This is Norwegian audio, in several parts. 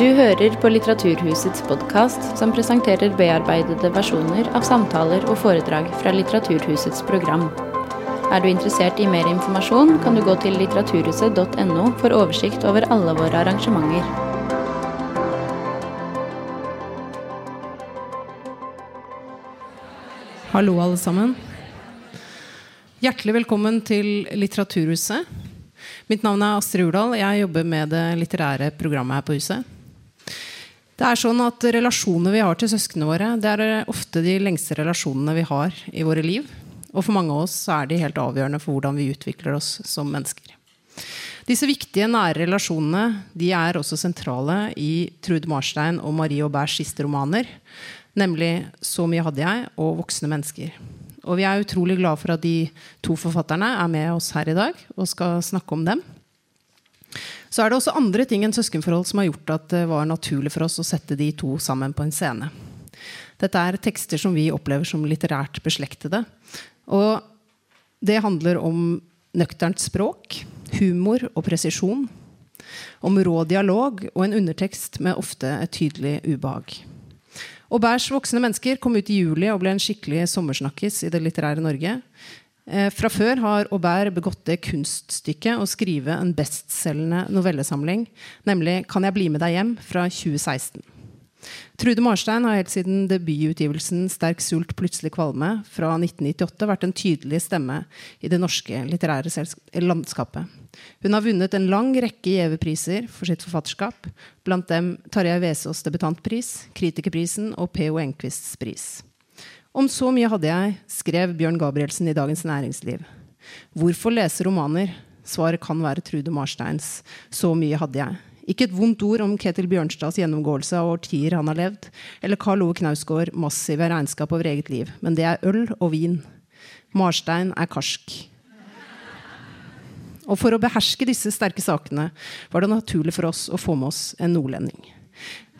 Du hører på Litteraturhusets podkast, som presenterer bearbeidede versjoner av samtaler og foredrag fra Litteraturhusets program. Er du interessert i mer informasjon, kan du gå til litteraturhuset.no for oversikt over alle våre arrangementer. Hallo, alle sammen. Hjertelig velkommen til Litteraturhuset. Mitt navn er Astrid Urdal. Jeg jobber med det litterære programmet her på huset. Det er sånn at Relasjonene vi har til søsknene våre, det er ofte de lengste relasjonene vi har i våre liv. Og for mange av oss er de helt avgjørende for hvordan vi utvikler oss som mennesker. Disse viktige, nære relasjonene de er også sentrale i Trude Marstein og Marie Auberts siste romaner, nemlig 'Så mye hadde jeg' og 'Voksne mennesker'. Og vi er utrolig glad for at de to forfatterne er med oss her i dag og skal snakke om dem. Så er det også andre ting enn søskenforhold som har gjort at det var naturlig for oss å sette de to sammen på en scene. Dette er tekster som vi opplever som litterært beslektede. Og det handler om nøkternt språk, humor og presisjon. Om rå dialog og en undertekst med ofte et tydelig ubehag. Auberts voksne mennesker kom ut i juli og ble en skikkelig sommersnakkis i det litterære Norge. Eh, fra før har Aubert begått det kunststykket å skrive en bestselgende novellesamling, nemlig 'Kan jeg bli med deg hjem?' fra 2016. Trude Marstein har helt siden debututgivelsen 'Sterk sult, plutselig kvalme' fra 1998 vært en tydelig stemme i det norske litterære landskapet. Hun har vunnet en lang rekke gjeve-priser for sitt forfatterskap, blant dem Tarjei Vesaas debutantpris, Kritikerprisen og P.O. Enquists pris. Om så mye hadde jeg, skrev Bjørn Gabrielsen i Dagens Næringsliv. Hvorfor lese romaner? Svaret kan være Trude Marsteins 'Så mye hadde jeg'. Ikke et vondt ord om Ketil Bjørnstads gjennomgåelse av årtier han har levd, eller Karl Ove Knausgård massive regnskap over eget liv. Men det er øl og vin. Marstein er karsk. Og for å beherske disse sterke sakene var det naturlig for oss å få med oss en nordlending.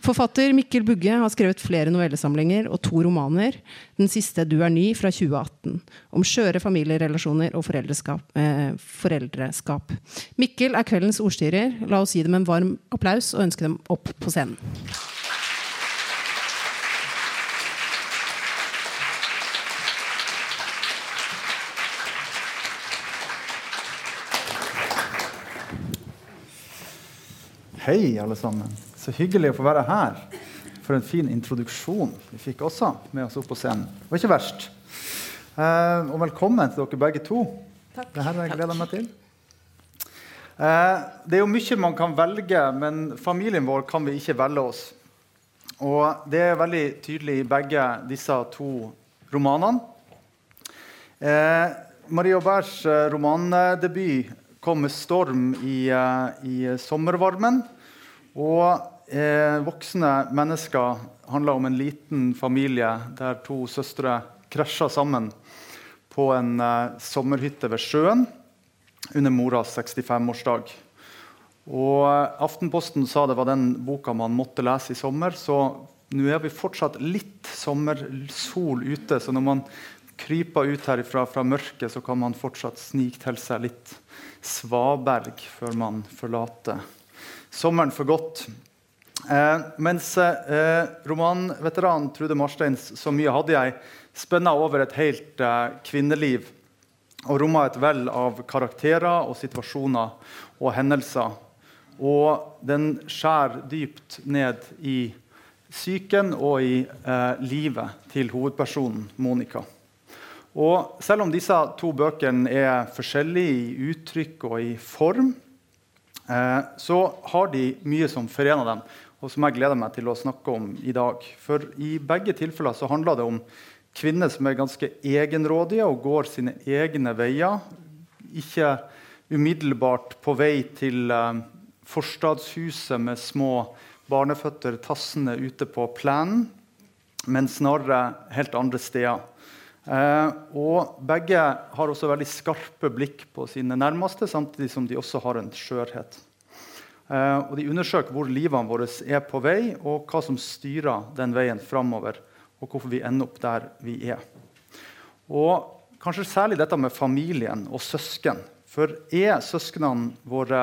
Forfatter Mikkel Bugge har skrevet flere novellesamlinger og to romaner. Den siste 'Du er ny' fra 2018. Om skjøre familierelasjoner og eh, foreldreskap. Mikkel er kveldens ordstyrer. La oss gi dem en varm applaus og ønske dem opp på scenen. Hei, alle sammen. Så hyggelig å få være her. For en fin introduksjon vi fikk også med oss opp på scenen. Det var ikke verst. Eh, og velkommen til dere begge to. Takk. Dette har jeg gleda meg til. Eh, det er jo mye man kan velge, men familien vår kan vi ikke velge oss. Og det er veldig tydelig i begge disse to romanene. Eh, Marie Auberts eh, romandebut kom med storm i, eh, i sommervarmen. Og eh, voksne mennesker handler om en liten familie der to søstre krasjer sammen på en eh, sommerhytte ved sjøen under moras 65-årsdag. Og eh, Aftenposten sa det var den boka man måtte lese i sommer. Så nå er vi fortsatt litt sommersol ute. Så når man kryper ut herifra fra mørket, så kan man fortsatt snike til seg litt svaberg før man forlater sommeren for godt. Eh, mens eh, romanveteranen Trude Marsteins 'Så mye hadde jeg' spenna over et helt eh, kvinneliv og romma et vell av karakterer og situasjoner og hendelser. Og den skjærer dypt ned i psyken og i eh, livet til hovedpersonen Monica. Og selv om disse to bøkene er forskjellige i uttrykk og i form, Eh, så har de mye som forener dem, og som jeg gleder meg til å snakke om i dag. For i begge tilfeller så handler det om kvinner som er ganske egenrådige og går sine egne veier. Ikke umiddelbart på vei til eh, forstadshuset med små barneføtter tassende ute på plenen, men snarere helt andre steder. Eh, og begge har også veldig skarpe blikk på sine nærmeste, samtidig som de også har en skjørhet. Eh, og de undersøker hvor livene våre er på vei, og hva som styrer den veien framover, og hvorfor vi ender opp der vi er. Og kanskje særlig dette med familien og søsken. For er søsknene våre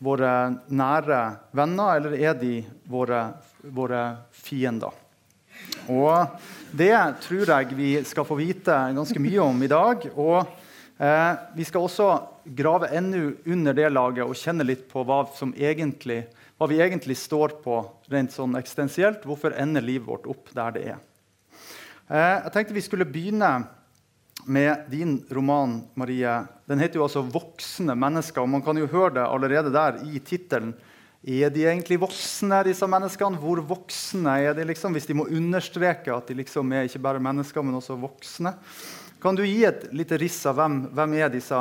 våre nære venner, eller er de våre, våre fiender? Og det tror jeg vi skal få vite ganske mye om i dag. Og eh, vi skal også grave enda under det laget og kjenne litt på hva, egentlig, hva vi egentlig står på rent sånn eksistensielt. Hvorfor ender livet vårt opp der det er? Eh, jeg tenkte vi skulle begynne med din roman, Marie. Den heter jo altså 'Voksne mennesker'. og Man kan jo høre det allerede der i tittelen. Er de egentlig voksne, disse menneskene? Hvor voksne er de? liksom? Hvis de må understreke at de liksom er ikke bare mennesker, men også voksne. Kan du gi et lite riss av hvem, hvem er disse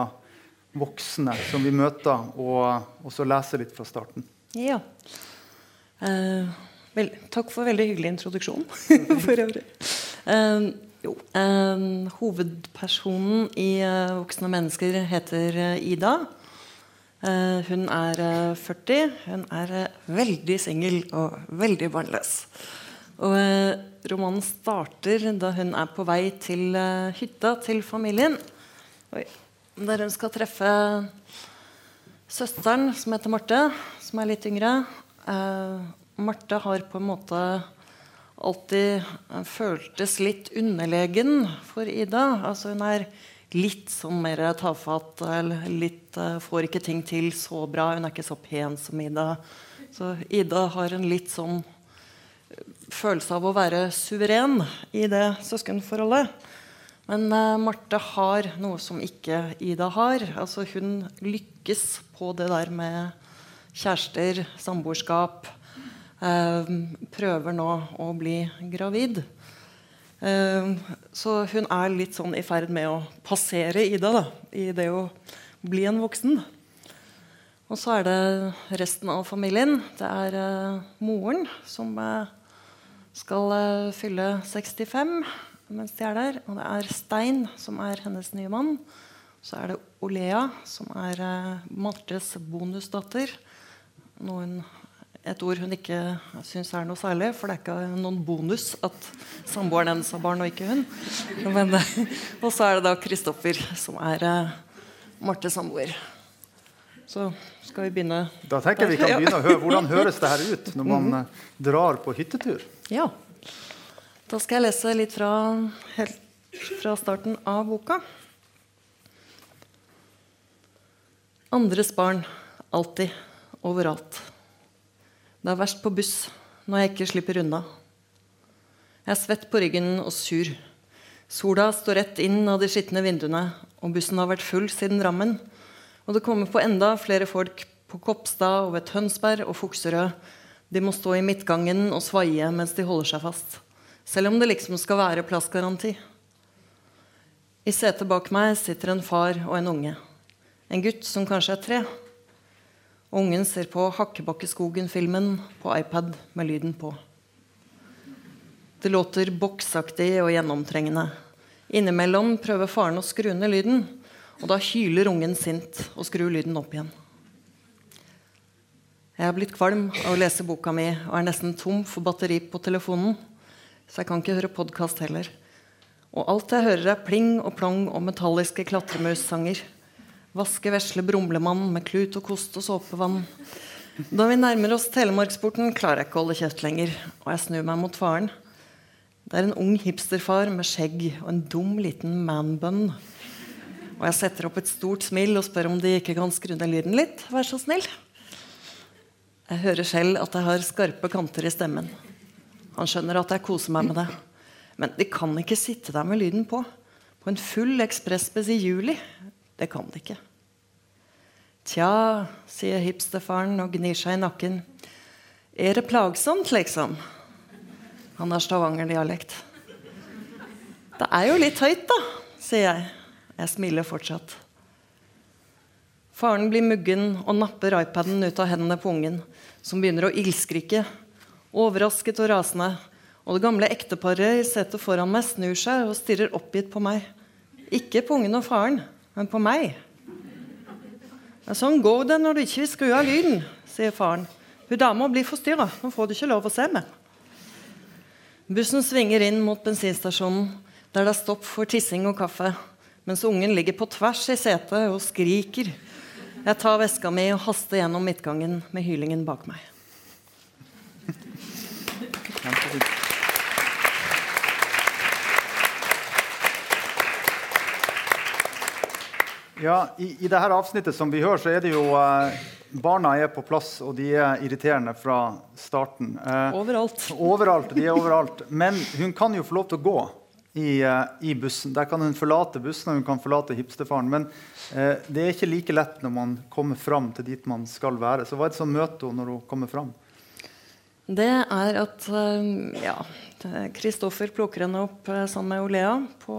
voksne som vi møter, og, og så lese litt fra starten? Ja. Uh, vel, takk for veldig hyggelig introduksjon. for øvrig. Uh, jo, uh, hovedpersonen i Voksne mennesker heter Ida. Hun er uh, 40. Hun er veldig singel og veldig barnløs. Og romanen starter da hun er på vei til hytta til familien. Oi. Der hun skal treffe søsteren, som heter Marte, som er litt yngre. Marte har på en måte alltid føltes litt underlegen for Ida. Altså hun er litt sånn mer tafatt. Litt, uh, får ikke ting til så bra. Hun er ikke så pen som Ida. Så Ida har en litt sånn eh, følelse av å være suveren i det søskenforholdet. Men uh, Marte har noe som ikke Ida har. Altså, hun lykkes på det der med kjærester, samboerskap. Uh, prøver nå å bli gravid. Ehm, så hun er litt sånn i ferd med å passere Ida da, i det å bli en voksen. Og så er det resten av familien. Det er moren som uh, skal uh, fylle 65 mens de er der. Og det er Stein som er hennes nye mann. Så er det Olea, som er Martes bonusdatter. Noen et ord hun ikke syns er noe særlig. For det er ikke noen bonus at samboeren hennes har barn, og ikke hun. Men, og så er det da Kristoffer, som er Martes samboer. Så skal vi begynne Da tenker jeg vi kan begynne å høre Hvordan høres det her ut når man drar på hyttetur? Ja. Da skal jeg lese litt fra, fra starten av boka. Andres barn. Alltid. Overalt. Det er verst på buss når jeg ikke slipper unna. Jeg er svett på ryggen og sur. Sola står rett inn av de skitne vinduene, og bussen har vært full siden Drammen. Og det kommer på enda flere folk på Kopstad og ved Tønsberg og Fukserød. De må stå i midtgangen og svaie mens de holder seg fast. Selv om det liksom skal være plassgaranti. I setet bak meg sitter en far og en unge. En gutt som kanskje er tre. Ungen ser på Hakkebakkeskogen-filmen på iPad med lyden på. Det låter boksaktig og gjennomtrengende. Innimellom prøver faren å skru ned lyden, og da hyler ungen sint og skrur lyden opp igjen. Jeg er blitt kvalm av å lese boka mi og er nesten tom for batteri på telefonen, så jeg kan ikke høre podkast heller. Og alt jeg hører, er pling og plong og metalliske klatremussanger. Vaske, vesle brumlemann med klut og kost og såpevann. Da vi nærmer oss Telemarksporten, klarer jeg ikke å holde kjeft lenger, og jeg snur meg mot faren. Det er en ung hipsterfar med skjegg og en dum liten manbun. Og jeg setter opp et stort smil og spør om de ikke kan skru ned lyden litt. Vær så snill. Jeg hører selv at jeg har skarpe kanter i stemmen. Han skjønner at jeg koser meg med det. Men de kan ikke sitte der med lyden på. På en full ekspressbuss i juli. Det kan de ikke. Tja, sier hipsterfaren og gnir seg i nakken. Er det plagsomt, liksom? Han har stavangerdialekt. Det er jo litt høyt, da, sier jeg. Jeg smiler fortsatt. Faren blir muggen og napper iPaden ut av hendene på ungen, som begynner å ildskrike. Overrasket og rasende. Og det gamle ekteparet i setet foran meg snur seg og stirrer oppgitt på meg. Ikke på ungen og faren, men på meg. Sånn går det når du ikke vil skru av lyden, sier faren. Hun dama blir forstyrra. Nå får du ikke lov å se meg. Bussen svinger inn mot bensinstasjonen, der det er stopp for tissing og kaffe, mens ungen ligger på tvers i setet og skriker. Jeg tar veska mi og haster gjennom midtgangen med hylingen bak meg. Ja, i, I dette avsnittet som vi hører, så er det jo eh, Barna er på plass, og de er irriterende fra starten. Eh, Overalt. overalt. De er overalt. Men hun kan jo få lov til å gå i, eh, i bussen. Der kan hun forlate bussen og hun kan forlate hipsterfaren. Men det er ikke like lett når man kommer fram til dit man skal være. Så hva er det som møter henne når hun kommer fram? Det er at eh, ja, Kristoffer plukker henne opp eh, sammen med Olea på,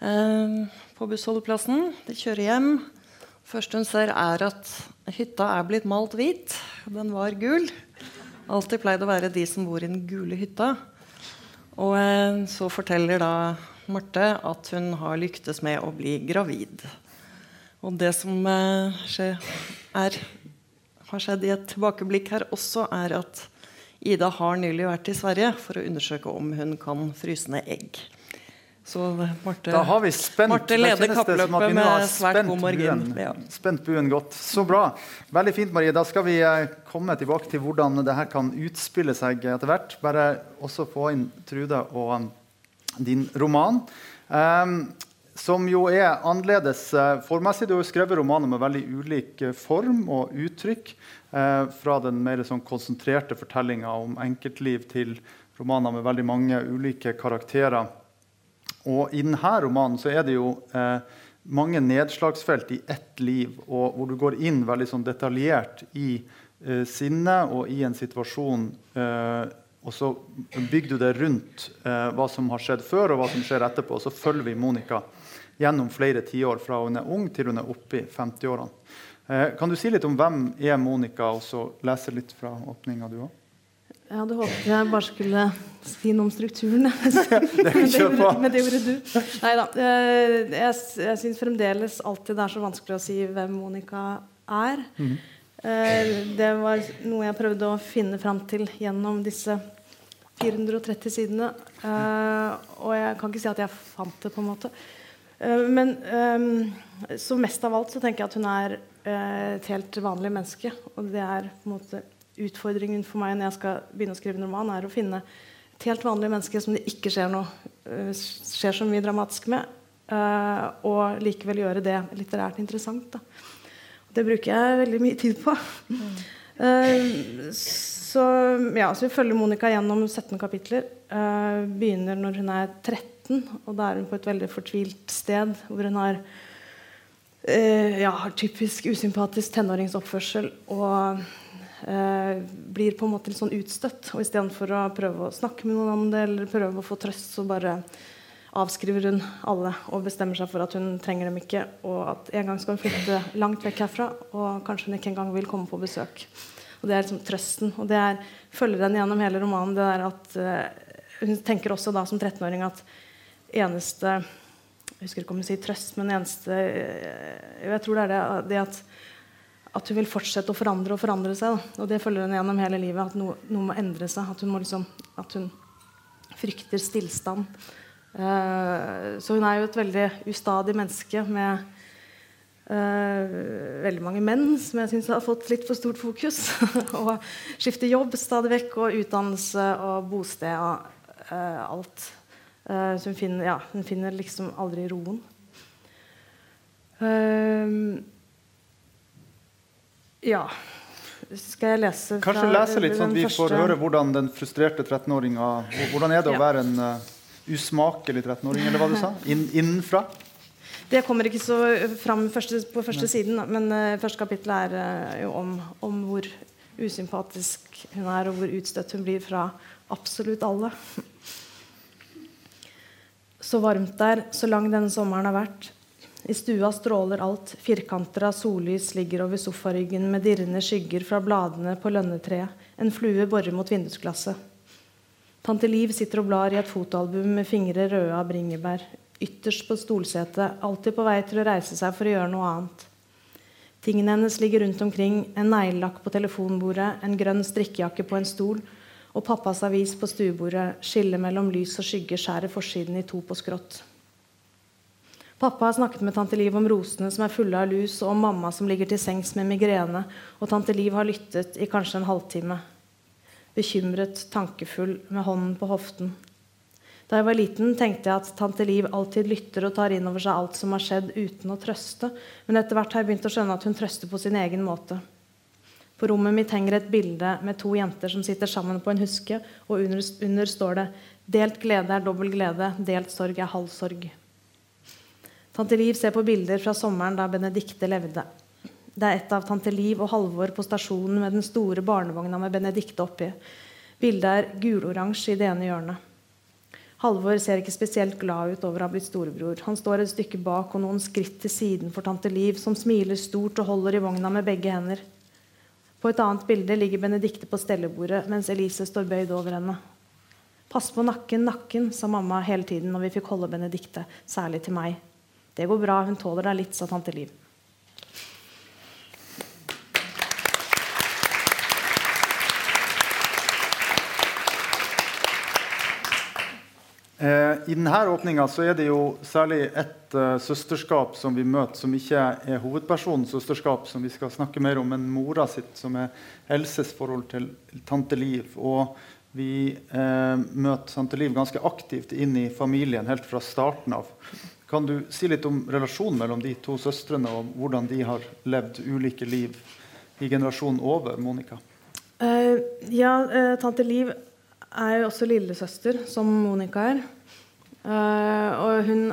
eh, på bussholdeplassen. De kjører hjem. første hun ser, er at hytta er blitt malt hvit. Den var gul. Alltid pleid å være de som bor i den gule hytta. Og eh, så forteller da Marte at hun har lyktes med å bli gravid. Og det som eh, skjer, er, har skjedd i et tilbakeblikk her også, er at Ida har nylig vært i Sverige for å undersøke om hun kan fryse ned egg. Så Marte, Da har vi spent, Marte leder kappløpet med svært god margin. Ja. Spent buen godt. Så bra. Veldig fint, Marie. Da skal vi eh, komme tilbake til hvordan det her kan utspille seg etter hvert. Bare også få inn Trude og din roman. Um, som jo er annerledes eh, formmessig. Du har jo skrevet romaner med veldig ulik eh, form og uttrykk. eh, fra den mer sånn konsentrerte fortellinga om enkeltliv til romaner med veldig mange ulike karakterer. Og i denne romanen så er det jo eh, mange nedslagsfelt i ett liv, og hvor du går inn veldig sånn detaljert i eh, sinnet og i en situasjon. Eh, og så bygger du det rundt eh, hva som har skjedd før, og hva som skjer etterpå. Og så følger vi Monica gjennom flere tiår fra hun er ung til hun er oppe i 50-årene. Eh, kan du si litt om hvem er Monica, og så lese litt fra åpninga, du òg? Jeg hadde håpet jeg bare skulle si noe om strukturen. Men, det gjorde, du. Nei da. Jeg, jeg syns fremdeles alltid det er så vanskelig å si hvem Monica er. Eh, Det var noe jeg prøvde å finne fram til gjennom disse 430 sidene. Eh, Og jeg kan ikke si at jeg fant det, på en måte. Eh, Men eh, så mest av alt så tenker jeg at hun er et helt vanlig menneske. Og det er på en måte utfordringen for meg når jeg skal begynne å skrive en roman, er å finne et helt vanlig menneske som det ikke skjer noe skjer så mye dramatisk med, og likevel gjøre det litterært interessant. Da. Det bruker jeg veldig mye tid på. Eh, så, ja, så vi følger Monica gjennom 17 kapitler. Uh, begynner når hun er 13, og da er hun på et veldig fortvilt sted hvor hun har uh, ja, typisk usympatisk tenåringsoppførsel og Uh, blir på en måte litt sånn utstøtt. Og istedenfor å prøve å snakke med noen om det eller prøve å få trøst, så bare avskriver hun alle og bestemmer seg for at hun trenger dem ikke, og at en gang skal hun flytte langt vekk herfra, og kanskje hun ikke engang vil komme på besøk. Og Det er liksom trøsten. Og det er, følger henne gjennom hele romanen. det er at uh, Hun tenker også da som 13-åring at eneste Jeg husker ikke om hun sier trøst, men eneste uh, Jeg tror det er det, det at at hun vil fortsette å forandre og forandre seg. Da. Og det følger henne gjennom hele livet. At noe, noe må endre seg. At hun, må liksom, at hun frykter stillstand. Uh, så hun er jo et veldig ustadig menneske med eh, veldig mange menn som jeg syns har fått litt for stort fokus. og skifter jobb stadig vekk, og utdannelse og bosted og uh, alt. Uh, så hun finner, ja, hun finner liksom aldri roen. Ja. Skal jeg lese fra Kanskje lese litt, sånn at vi første- får høre hvordan den frustrerte 13-åringa Hvordan er det å være en uh, usmakelig 13-åring, eller hva du sa? In, innenfra? Det kommer ikke så fram første, på første siden, men uh, første kapittel er uh, jo om, om hvor usympatisk hun er, og hvor utstøtt hun blir fra absolutt alle. Så varmt der, så lang denne sommeren har vært. I stua stråler alt. Firkanter av sollys ligger over sofaryggen med dirrende skygger fra bladene på lønnetreet. En flue borer mot vindusglasset. Tante Liv sitter og blar i et fotoalbum med fingre røde av bringebær. Ytterst på stolsetet, alltid på vei til å reise seg for å gjøre noe annet. Tingene hennes ligger rundt omkring, en neglelakk på telefonbordet, en grønn strikkejakke på en stol, og pappas avis på stuebordet, skillet mellom lys og skygge skjærer forsiden i to på skrått. Pappa har snakket med tante Liv om rosene som er fulle av lus, og om mamma som ligger til sengs med migrene, og tante Liv har lyttet i kanskje en halvtime. Bekymret, tankefull, med hånden på hoften. Da jeg var liten, tenkte jeg at tante Liv alltid lytter og tar inn over seg alt som har skjedd, uten å trøste, men etter hvert har jeg begynt å skjønne at hun trøster på sin egen måte. På rommet mitt henger et bilde med to jenter som sitter sammen på en huske, og under, under står det 'Delt glede er dobbel glede, delt sorg er halv sorg'. Tante Liv ser på bilder fra sommeren da Benedicte levde. Det er et av tante Liv og Halvor på stasjonen med den store barnevogna med Benedicte oppi. Bildet er guloransje i det ene hjørnet. Halvor ser ikke spesielt glad ut over å ha blitt storebror. Han står et stykke bak og noen skritt til siden for tante Liv, som smiler stort og holder i vogna med begge hender. På et annet bilde ligger Benedicte på stellebordet, mens Elise står bøyd over henne. Pass på nakken, nakken, sa mamma hele tiden når vi fikk holde Benedicte, særlig til meg. Det går bra, hun tåler deg litt, sa tante Liv. I denne åpninga er det jo særlig ett uh, søsterskap som vi møter, som ikke er hovedpersonens søsterskap, som vi skal snakke mer om, men mora sitt, som er Elses forhold til tante Liv. Og vi uh, møter tante Liv ganske aktivt inn i familien helt fra starten av. Kan du si litt om relasjonen mellom de to søstrene, og hvordan de har levd ulike liv i generasjonen over, Monica? Uh, ja, tante Liv er jo også lillesøster, som Monica er. Uh, og hun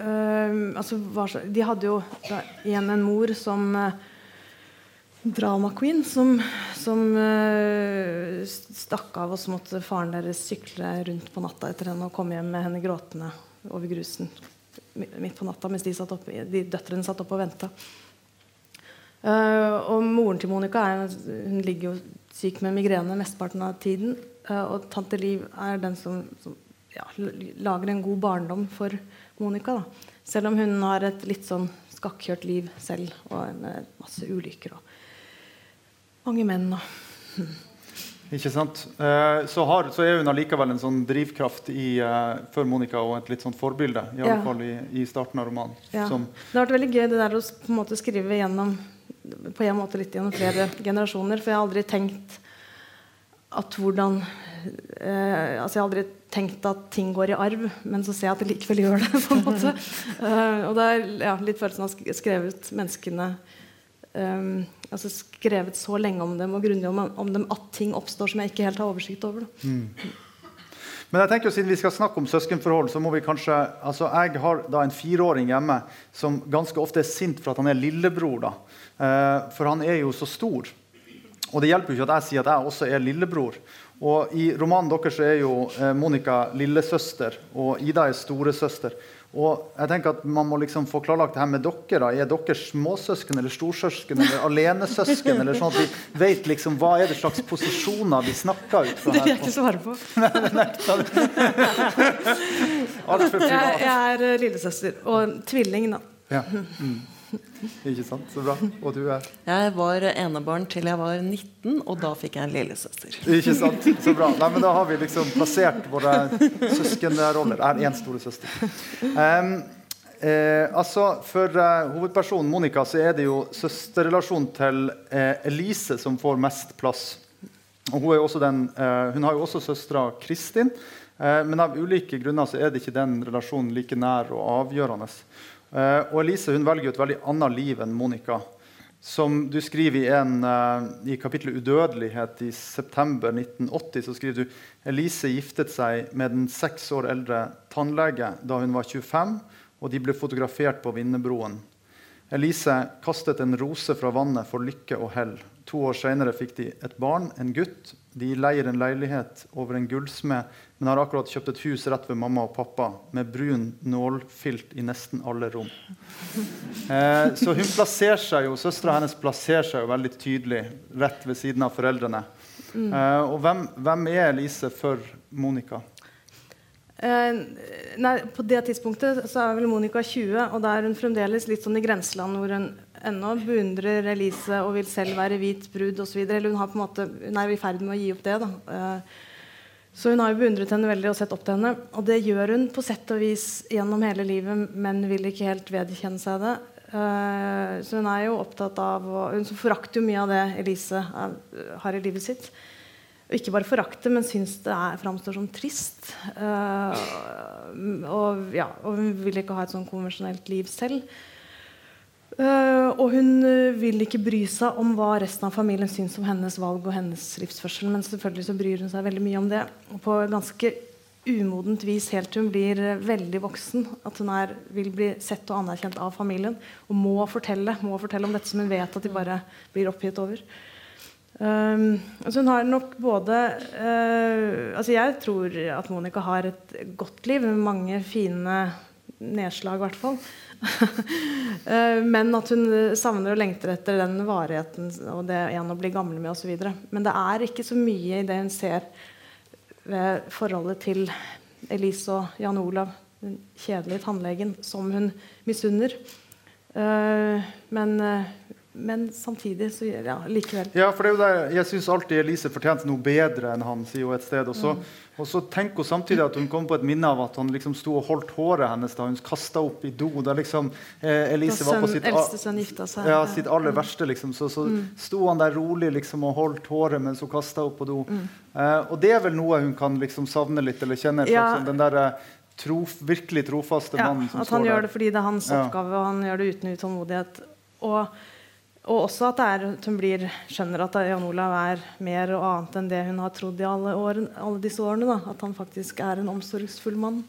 altså så, De hadde jo igjen en mor som drama queen som, som stakk av, og så måtte faren deres sykle rundt på natta etter henne og komme hjem med henne gråtende over grusen midt på natta mens de, satt opp, de døtrene satt oppe og venta. Uh, eh, og moren til Monica er, hun ligger jo syk med migrene mesteparten av tiden. Uh, og tante Liv er den som, som ja, lager en god barndom for Monica. Da. Selv om hun har et litt sånn skakkjørt liv selv og med masse ulykker og mange menn. Og, Ikke sant? Eh, så, har, så, er hun allikevel en sånn drivkraft i, for Monica og et litt sånn forbilde. I, alle ja. fall i, i, starten av romanen. Ja. det har vært veldig gøy det der å på en måte skrive gjennom på en måte litt gjennom flere generasjoner. For jeg har aldri tenkt at hvordan eh, altså Jeg har aldri tenkt at ting går i arv, men så ser jeg at det likevel gjør det. på en måte. og det er ja, litt følelsen av skrevet menneskene um, altså skrevet så lenge om dem og grundig om, om, dem at ting oppstår som jeg ikke helt har oversikt over. Mm. Men jeg tenker jo, siden vi skal snakke om søskenforhold, så må vi kanskje altså Jeg har da en fireåring hjemme som ganske ofte er sint for at han er lillebror. da. Eh, for han er jo så stor. Og det hjelper jo ikke at jeg sier at jeg også er lillebror. Og I romanen deres er jo eh, Monica lillesøster, og Ida er storesøster. Og jeg tenker at Man må liksom få klarlagt det her med dere. Da. Er dere småsøsken eller storsøsken eller alenesøsken? eller sånn at vi vet liksom hva er det slags posisjoner vi snakker ut fra? Det vil jeg ikke svare på. Altfor privat. Jeg, jeg er eh, lillesøster og tvilling, da. Ja. Mm. Ikke sant? Så bra. Og du er? Jeg var enebarn til jeg var 19, og da fikk jeg en lillesøster. Ikke sant? Så bra. Nei, men da har vi liksom plassert våre søskenroller. Er én storesøster. Um, eh, altså, For uh, hovedpersonen Monica så er det jo søsterrelasjonen til eh, Elise som får mest plass. Og hun, den, uh, hun har jo også søstera Kristin, uh, men av ulike grunner så er det ikke den relasjonen like nær og avgjørende. Uh, og Elise hun velger et veldig annet liv enn Monica. Som du skriver i, en, uh, i kapittelet 'Udødelighet' i september 1980, så skriver du Elise giftet seg med den seks år eldre tannlege da hun var 25, og de ble fotografert på Vinnerbroen. Elise kastet en rose fra vannet for lykke og hell. To år senere fikk de et barn, en gutt. De leier en leilighet over en gullsmed men har akkurat kjøpt et hus rett ved mamma og pappa med brun nålfilt i nesten alle rom. Eh, så hun plasserer seg jo, Søstera hennes plasserer seg jo veldig tydelig rett ved siden av foreldrene. Mm. Eh, og hvem, hvem, er Elise for Monica? Eh, nei, på det tidspunktet så er vel Monica 20, og da er hun fremdeles litt sånn i grenseland hvor hun ennå beundrer Elise og vil selv være hvit brud osv. Eller hun, har på en måte, hun er i ferd med å gi opp det. da. Eh, Så hun har jo beundret henne veldig og sett opp til henne. Og det gjør hun på sett og vis gjennom hele livet, men vil ikke helt vedkjenne seg det. Uh, så hun er jo opptatt av Hun forakter jo mye av det Elise har i livet sitt. Og ikke bare forakter, men syns det er, framstår som trist. Uh, og, ja, og, hun vil ikke ha et sånn konvensjonelt liv selv. Uh, og hun vil ikke bry seg om hva resten av familien syns om hennes valg og hennes livsførsel. Men selvfølgelig så bryr hun seg veldig mye om det. Og på ganske umodent vis helt til hun blir veldig voksen. At hun er, vil bli sett og anerkjent av familien og må fortelle, må fortelle om dette som hun vet at de bare blir oppgitt over. Um, altså hun har nok både uh, altså Jeg tror at Monica har et godt liv med mange fine nedslag, i hvert fall. Uh, men at hun savner og lengter etter den varigheten og det en å bli gammel med osv. Men det er ikke så mye i det hun ser ved forholdet til Elise og Jan Olav, den kjedelige tannlegen, som hun misunner. Uh, men men samtidig så gjør ja, likevel. Ja, for det er jo der, Jeg syns alltid Elise fortjente noe bedre enn han, sier hun et sted. Og så, mm. og så tenker hun samtidig at hun kom på et minne av at han liksom sto og holdt håret hennes da hun kasta opp i do. Da liksom eh, Elise da var på sitt, seg, ja, sitt aller verste, liksom. Så, så mm. sto han der rolig liksom, og holdt håret mens hun kasta opp på do. Mm. Eh, og det er vel noe hun kan liksom savne litt, eller kjenne ja. den der, eh, Trof, virkelig trofaste ja, mannen som står der. At han gjør det fordi det er hans oppgave, og han gjør det uten utålmodighet. Og og også at, er, at hun blir, skjønner at Jan Olav er mer og annet enn det hun har trodd i alle, år, alle disse årene. Da. At han faktisk er en omsorgsfull mann.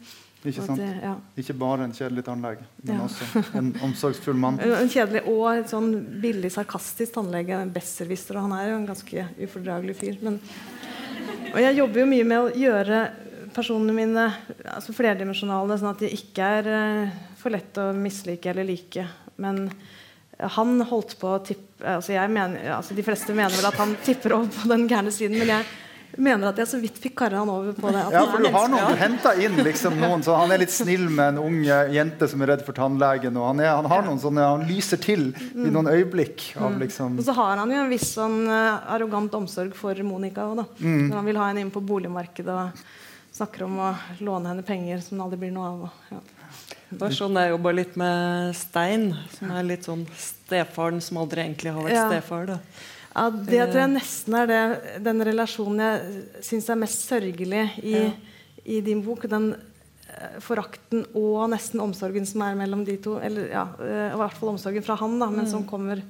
Ikke sant? Det, ja. Ikke bare en kjedelig tannlege, men ja. også en omsorgsfull mann. En kjedelig og en sånn billig, sarkastisk tannlege. Besserwisser. Og han er jo en ganske ufordragelig fyr. Men, og jeg jobber jo mye med å gjøre personene mine altså flerdimensjonale, sånn at de ikke er uh, for lett å mislike eller like. Men han holdt på å tippe altså altså De fleste mener vel at han tipper over på den gærne siden, men jeg mener at jeg så vidt fikk karra han over på det. ja, for du har noen, du henta inn liksom noen så Han er litt snill med en ung jente som er redd for tannlegen. og Han, er, han har noen sånne, han lyser til i noen øyeblikk. Av, mm. liksom. Og så har han jo en viss sånn uh, arrogant omsorg for Monica òg, mm. Når han vil ha henne inn på boligmarkedet og snakker om å låne henne penger som det aldri blir noe av. Ja. Var sånn jeg jobba litt med Stein, som er litt sånn stefaren som aldri egentlig har vært ja. stefar. Da. Ja, Det tror jeg nesten er det, den relasjonen jeg syns er mest sørgelig i, ja. i din bok. Den uh, forakten og nesten omsorgen som er mellom de to. Eller ja, uh, i hvert fall omsorgen fra han, da, men mm. som kommer,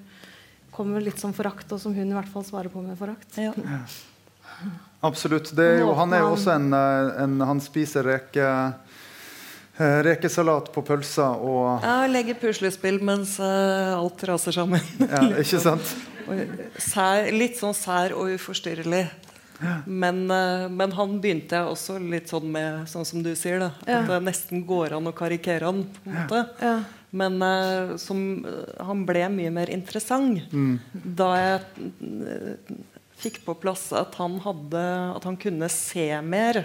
kommer, litt som forakt, og som hun i hvert fall svarer på med forakt. Ja. Absolutt. Er jo, han er jo også en, eh, en Han spiser reke Eh, rekesalat på pølsa og Ja, legge puslespill mens uh, alt raser sammen. ja, ikke sant? sær, litt sånn sær og uforstyrrelig. Men, uh, men, han begynte jeg også litt sånn med, sånn som du sier, da, ja. at det nesten går an å karikere han. på en måte. Ja. Men uh, som, han ble mye mer interessant mm. da jeg fikk på plass at han, hadde, at han kunne se mer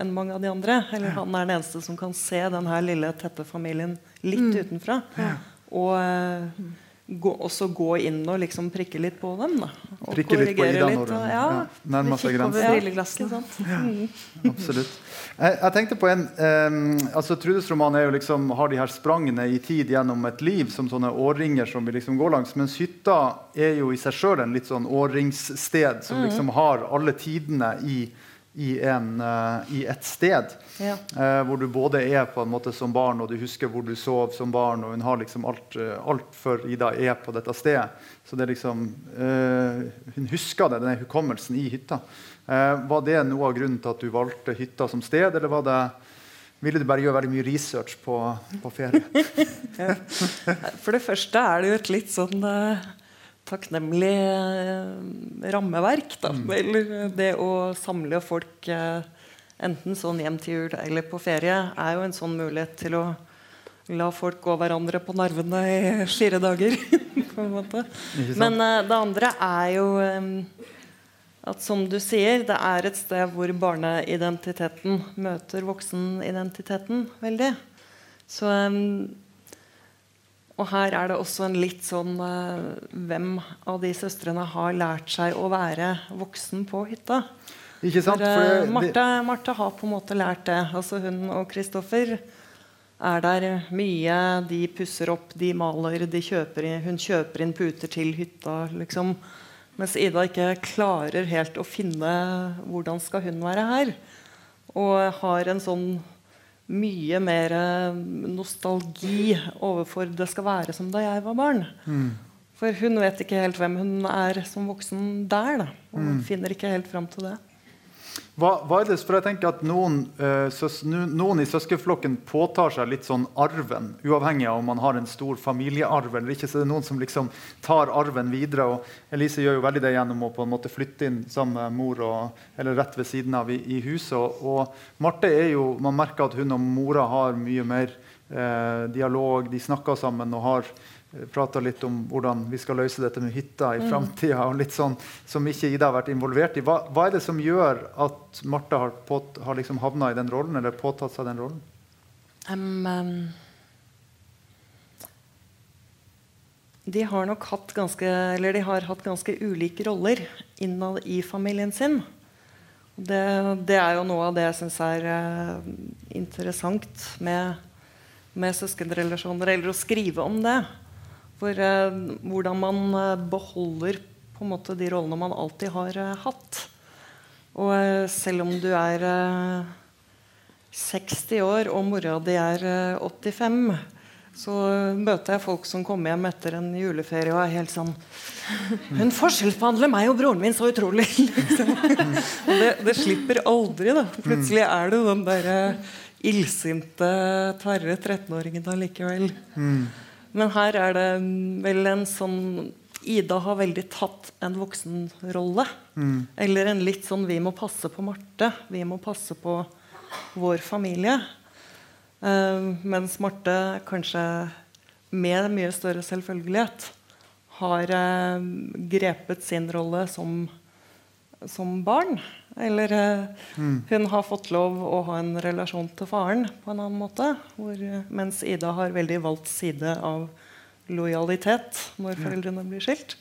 enn mange av de andre. Eller han er den eneste som kan se denne lille, tette familien litt mm. utenfra. Ja. Og eh, gå, også gå inn og liksom prikke litt på dem. Da. Og prikke litt på Ida når hun ja, nærmer seg grensen. Ja, absolutt. Jeg, jeg, tenkte på en um, altså Trudes-roman liksom, har de her sprangene i tid gjennom et liv som sånne årringer som vi liksom går langs. Mens hytta er jo i seg sjøl en litt sånn årringssted som mm. liksom har alle tidene i i, en, uh, i et sted. Ja. Uh, hvor du både er på en måte som barn, og du husker hvor du sov som barn. og hun har liksom alt, uh, alt for Ida er på dette stedet. Så det er liksom, Hun husker det, denne hukommelsen i hytta. var det noe av grunnen til at du valgte hytta som sted, eller var det, ville du bare gjøre veldig mye research på, på ferie? For det første er det jo et litt sånn takknemlig eh, rammeverk. Da. Mm. Eller det å samle folk eh, enten sånn hjem til jul eller på ferie er jo en sånn mulighet til å la folk gå hverandre på nervene i fire dager. på en måte. Men uh, det andre er jo at som du sier, det er et sted hvor barneidentiteten møter voksenidentiteten veldig. Så og her er det også en litt sånn uh, Hvem av de søstrene har lært seg å være voksen på hytta? Ikke sant? For, uh, eh, Marte, Marte har på en måte lært det. Altså Hun og Kristoffer er der mye. De pusser opp, de maler, de kjøper inn, hun kjøper inn puter til hytta. liksom. Mens Ida ikke klarer helt å finne hvordan skal hun være her. Og har en sånn mye mer eh, nostalgi overfor det skal være som da jeg var barn. For hun vet ikke helt hvem hun er som voksen der. Da, og finner ikke helt fram til det. Hva, er det, for jeg tenker at noen, eh, søs, noen i søskenflokken påtar seg litt sånn arven, uavhengig av om man har en stor familiearv eller ikke. Så det er noen som liksom tar arven videre. og Elise gjør jo veldig det gjennom å på en måte flytte inn sammen med mor og, eller rett ved siden av i, i huset. Og, og Marte er jo, man merker at hun og mora har mye mer eh, dialog. De snakker sammen og har prata litt om hvordan vi skal løse dette med hytta i framtida, sånn som ikke Ida har vært involvert i. Hva, hva er det som gjør at Martha har, påt, har liksom havna i den rollen, eller påtatt seg den rollen? Um, um, de har nok hatt ganske Eller de har hatt ganske ulike roller innad i familien sin. Det, det er jo noe av det jeg syns er eh, interessant med, med søskenrelasjoner, eller å skrive om det. For eh, hvordan man eh, beholder på en måte de rollene man alltid har eh, hatt. Og selv om du er eh, 60 år og mora di er eh, 85, så møter jeg folk som kommer hjem etter en juleferie og er helt sånn Hun forskjellsbehandler meg og broren min så utrolig! Liksom. Det, det slipper aldri. da Plutselig er du den derre illsinte, tverre 13-åringen allikevel. Men her er det vel en sånn Ida har veldig tatt en voksenrolle. Eller en litt sånn 'vi må passe på Marte', 'vi må passe på vår familie'. Uh, mens Marte kanskje med mye større selvfølgelighet har uh, grepet sin rolle som, som barn. Eller mm. hun har fått lov å ha en relasjon til faren på en annen måte. Hvor, eh, mens Ida har veldig valgt side av lojalitet når foreldrene blir skilt.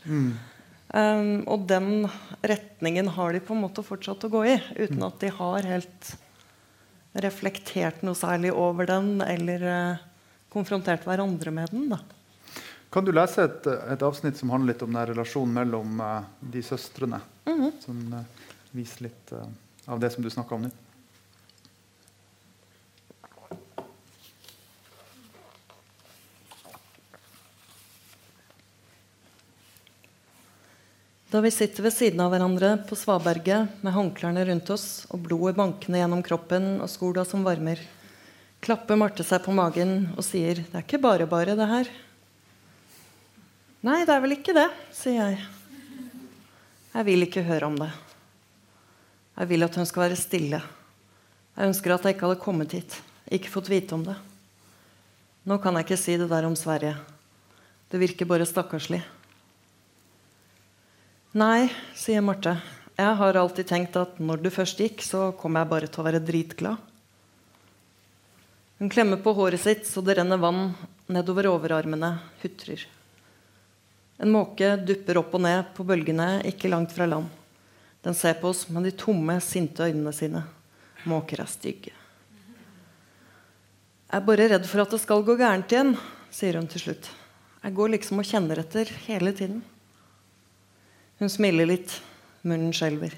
Um, og den retningen har de på en måte fortsatt å gå i, uten at de har helt reflektert noe særlig over den, eller uh, konfrontert hverandre med den. da. Kan du lese et, et avsnitt som handler litt om den relasjonen mellom uh, de søstrene? Som eh, viser litt eh, av det som du snakka om nå? Da vi sitter ved siden av hverandre på svaberget med håndklærne rundt oss og blodet bankende gjennom kroppen og skola som varmer, klapper Marte seg på magen og sier 'Det er ikke bare bare, det her'. Nei, det er vel ikke det, sier jeg. Jeg vil ikke høre om det. Jeg vil at hun skal være stille. Jeg ønsker at jeg ikke hadde kommet hit, ikke fått vite om det. Nå kan jeg ikke si det der om Sverige. Det virker bare stakkarslig. Nei, sier Marte. Jeg har alltid tenkt at når du først gikk, så kom jeg bare til å være dritglad. Hun klemmer på håret sitt så det renner vann nedover overarmene, hutrer. En måke dupper opp og ned på bølgene ikke langt fra land. Den ser på oss med de tomme, sinte øynene sine. Måker er stygge. Jeg er bare redd for at det skal gå gærent igjen, sier hun til slutt. Jeg går liksom og kjenner etter hele tiden. Hun smiler litt. Munnen skjelver.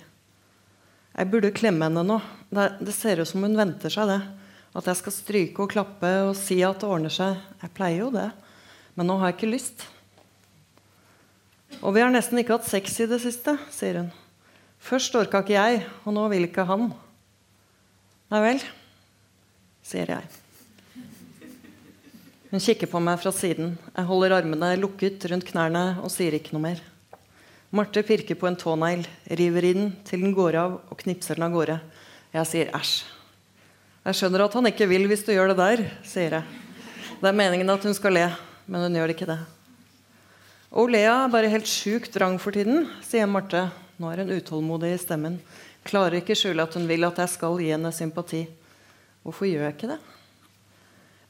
Jeg burde klemme henne nå. Det, det ser ut som hun venter seg det. At jeg skal stryke og klappe og si at det ordner seg. Jeg pleier jo det. Men nå har jeg ikke lyst. Og vi har nesten ikke hatt sex i det siste, sier hun. Først orka ikke jeg, og nå vil ikke han. Nei vel, sier jeg. Hun kikker på meg fra siden. Jeg holder armene lukket rundt knærne og sier ikke noe mer. Marte pirker på en tånegl, river i den til den går av og knipser den av gårde. Jeg sier æsj. Jeg skjønner at han ikke vil hvis du gjør det der, sier jeg. Det er meningen at hun skal le, men hun gjør ikke det. Og Lea er bare helt sjukt vrang for tiden, sier Marte. Nå er hun utålmodig i stemmen. Klarer ikke skjule at hun vil at jeg skal gi henne sympati. Hvorfor gjør jeg ikke det?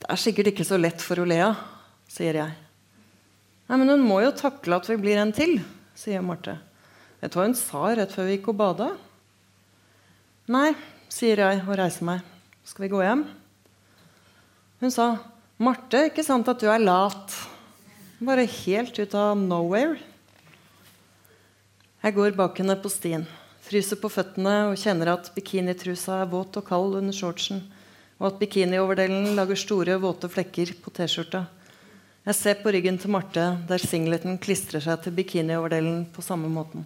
Det er sikkert ikke så lett for Olea, sier jeg. Nei, men hun må jo takle at vi blir en til, sier Marte. Vet du hva hun sa rett før vi gikk og bada? Nei, sier jeg og reiser meg. Skal vi gå hjem? Hun sa, Marte, ikke sant at du er lat? Bare helt ut av nowhere. Jeg går bak henne på stien, fryser på føttene og kjenner at bikinitrusa er våt og kald under shortsen, og at bikinioverdelen lager store, våte flekker på T-skjorta. Jeg ser på ryggen til Marte, der singleten klistrer seg til bikinioverdelen på samme måten.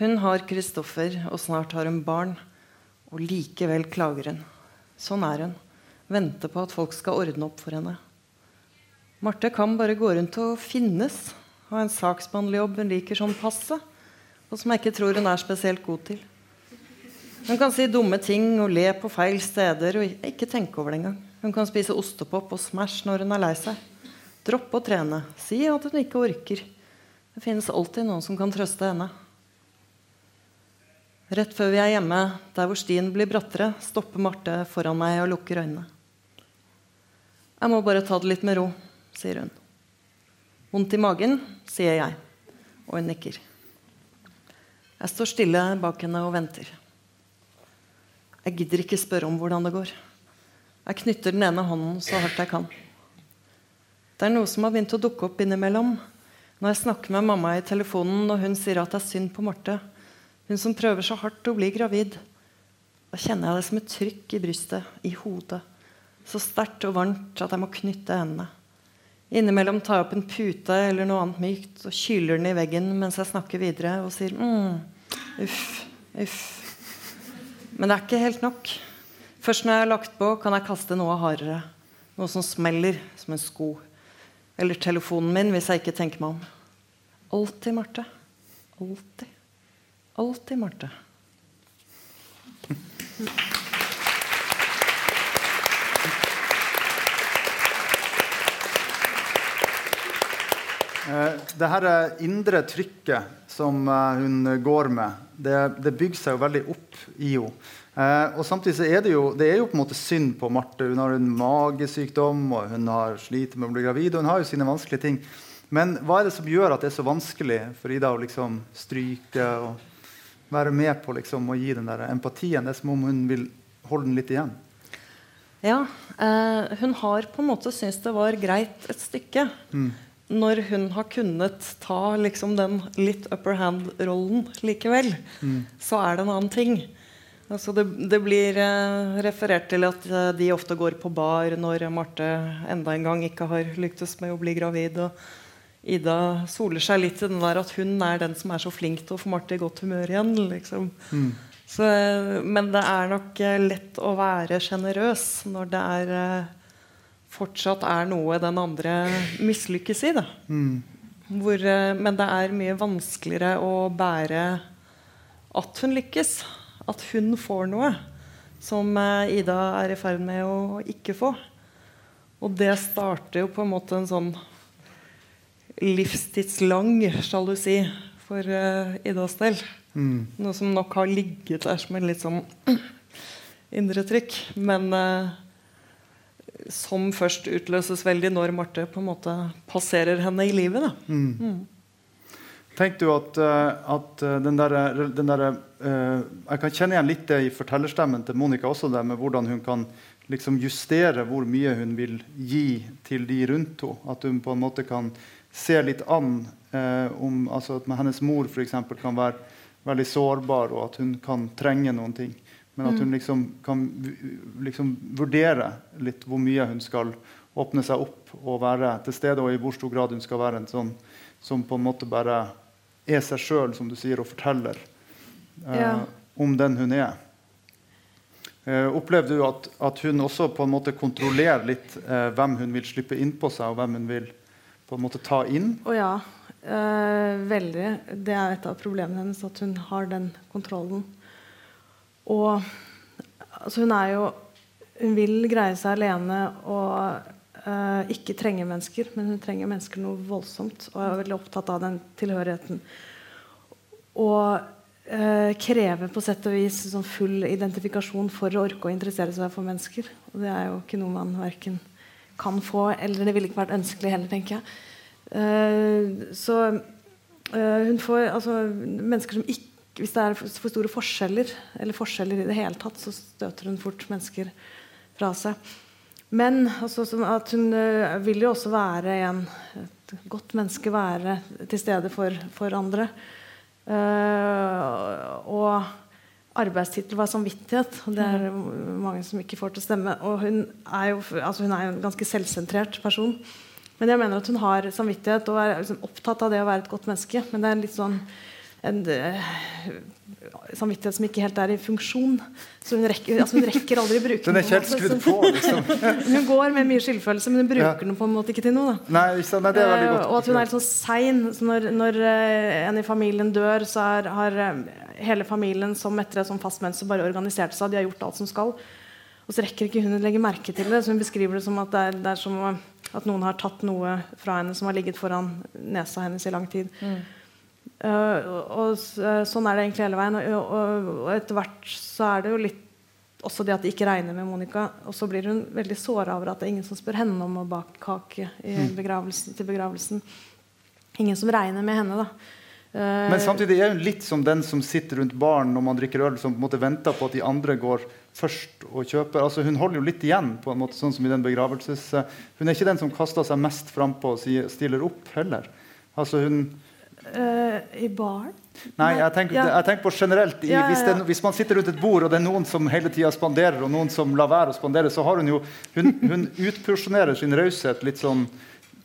Hun har Kristoffer, og snart har hun barn. Og likevel klager hun. Sånn er hun. Venter på at folk skal ordne opp for henne. Marte kan bare gå rundt og finnes. Ha en saksbehandlerjobb hun liker sånn passe, og som jeg ikke tror hun er spesielt god til. Hun kan si dumme ting og le på feil steder og ikke tenke over det engang. Hun kan spise ostepop og Smash når hun er lei seg. Droppe å trene. Si at hun ikke orker. Det finnes alltid noen som kan trøste henne. Rett før vi er hjemme, der hvor stien blir brattere, stopper Marte foran meg og lukker øynene. Jeg må bare ta det litt med ro, sier hun. Vondt i magen, sier jeg, og hun nikker. Jeg står stille bak henne og venter. Jeg gidder ikke spørre om hvordan det går. Jeg knytter den ene hånden så hardt jeg kan. Det er noe som har begynt å dukke opp innimellom. Når jeg snakker med mamma i telefonen, og hun sier at det er synd på Marte, hun som prøver så hardt å bli gravid. Da kjenner jeg det som et trykk i brystet, i hodet. Så sterkt og varmt at jeg må knytte hendene. Innimellom tar jeg opp en pute eller noe annet mykt og kyler den i veggen mens jeg snakker videre og sier mm, uff, uff. Men det er ikke helt nok. Først når jeg har lagt på, kan jeg kaste noe hardere. Noe som smeller som en sko. Eller telefonen min hvis jeg ikke tenker meg om. Alltid, Marte. Alltid. Alltid Marte. Det her indre trykket som eh, hun går med, det, det bygger seg jo veldig opp i henne. Eh, og samtidig er det jo, det er jo på en måte synd på Marte. Hun har en magesykdom og hun har sliter med å bli gravid. og hun har jo sine vanskelige ting. Men hva er det som gjør at det er så vanskelig for Ida å liksom stryke og være med på liksom, å gi den der empatien. Det er som om hun vil holde den litt igjen. Ja. Eh, hun har på en måte syntes det var greit et stykke. Mm. Når hun har kunnet ta liksom, den litt upper hand-rollen likevel, mm. så er det en annen ting. Altså det, det, blir eh, referert til at eh, de ofte går på bar når Marte enda en gang ikke har lyktes med å bli gravid. og Ida soler seg litt i den der at hun er den som er så flink til å få Marte i godt humør igjen. Liksom. Mm. Så, men det er nok eh, lett å være sjenerøs når det er, eh, fortsatt er noe den andre mislykkes i. Mm. Hvor, eh, men det er mye vanskeligere å bære at hun lykkes. At hun får noe som Ida er i ferd med å ikke få. Og det starter jo på en måte en sånn livstidslang sjalusi for uh, Idas del. Mm. Noe som nok har ligget der som en litt sånn indre trykk. Men uh, som først utløses veldig når Marte på en måte passerer henne i livet. Mm. Mm. Tenk du at, uh, at den derre der, uh, Jeg kan kjenne igjen litt det i fortellerstemmen til Monica også, det med hvordan hun kan liksom justere hvor mye hun vil gi til de rundt henne. At hun på en måte kan se litt an uh, om altså at hennes mor for eksempel, kan være veldig sårbar, og at hun kan trenge noen ting. Men at hun mm. liksom kan liksom vurdere litt hvor mye hun skal åpne seg opp og være til stede, og i hvor stor grad hun skal være en sånn som på en måte bare er seg sjøl, som du sier, og forteller eh, ja. om den hun er. Eh, opplevde du at, at, hun også på en måte kontrollerer litt eh, hvem hun vil slippe inn på seg, og hvem hun vil på en måte ta inn? Å ja. Eh, veldig. Det er et av problemene hennes at hun har den kontrollen. Og altså, hun er jo Hun vil greie seg alene og eh, ikke trenge mennesker, men hun trenger mennesker noe voldsomt og er veldig opptatt av den tilhørigheten. Og eh, krever på sett og vis sånn full identifikasjon for å orke å interessere seg for mennesker. Og det er jo ikke noe man verken kan få, eller det ville ikke vært ønskelig heller, tenker jeg. Uh, så uh, hun får altså, mennesker som ikke hvis det er for store forskjeller, eller forskjeller i det hele tatt, så støter hun fort mennesker fra seg. Men altså, at hun uh, vil jo også være en, et godt menneske, være til stede for, for andre. Uh, og arbeidstittel var samvittighet. Det er mange som ikke får til å stemme. Og hun er jo altså hun er en ganske selvsentrert person. Men jeg mener at hun har samvittighet og er liksom opptatt av det å være et godt menneske. Men det er litt sånn en uh, samvittighet som ikke helt er i funksjon. Så hun rekker, altså hun rekker aldri å bruke den. er ikke helt på, liksom. hun går med mye skyldfølelse, men hun bruker ja. den på en måte ikke til noe. Nei, så, nei, det er veldig godt. Uh, og at hun er litt sånn sein. Så når, når uh, en i familien dør, så er, har hele familien som etter et sånt fast mønster bare organisert seg. De har gjort alt som skal. Og så rekker ikke hun å legge merke til det. Så hun beskriver det som at det er, det er som at noen har tatt noe fra henne som har ligget foran nesa hennes i lang tid. Mm. Uh, og, uh, Sånn er det egentlig hele veien. Og, etter hvert så er det jo litt også det at de ikke regner med Monica. Og så blir hun veldig såra over at det er ingen som spør henne om å bake kake mm. begravelsen, til begravelsen. Ingen som regner med henne, da. Uh, Men samtidig er hun litt som den som sitter rundt baren når man drikker øl, som på en måte venter på at de andre går først og kjøper. Altså, hun holder jo litt igjen, på en måte, sånn som i den begravelses... Hun er ikke den som kaster seg mest frampå og stiller opp, heller. Altså, hun... Uh, I baren? Nei, jeg tenker, ja. jeg tenker på generelt. I, ja, ja, hvis, det, hvis, man sitter rundt et bord, og det er noen som hele tida spanderer, og noen som lar være å spandere, så har hun jo Hun, hun utporsjonerer sin raushet litt sånn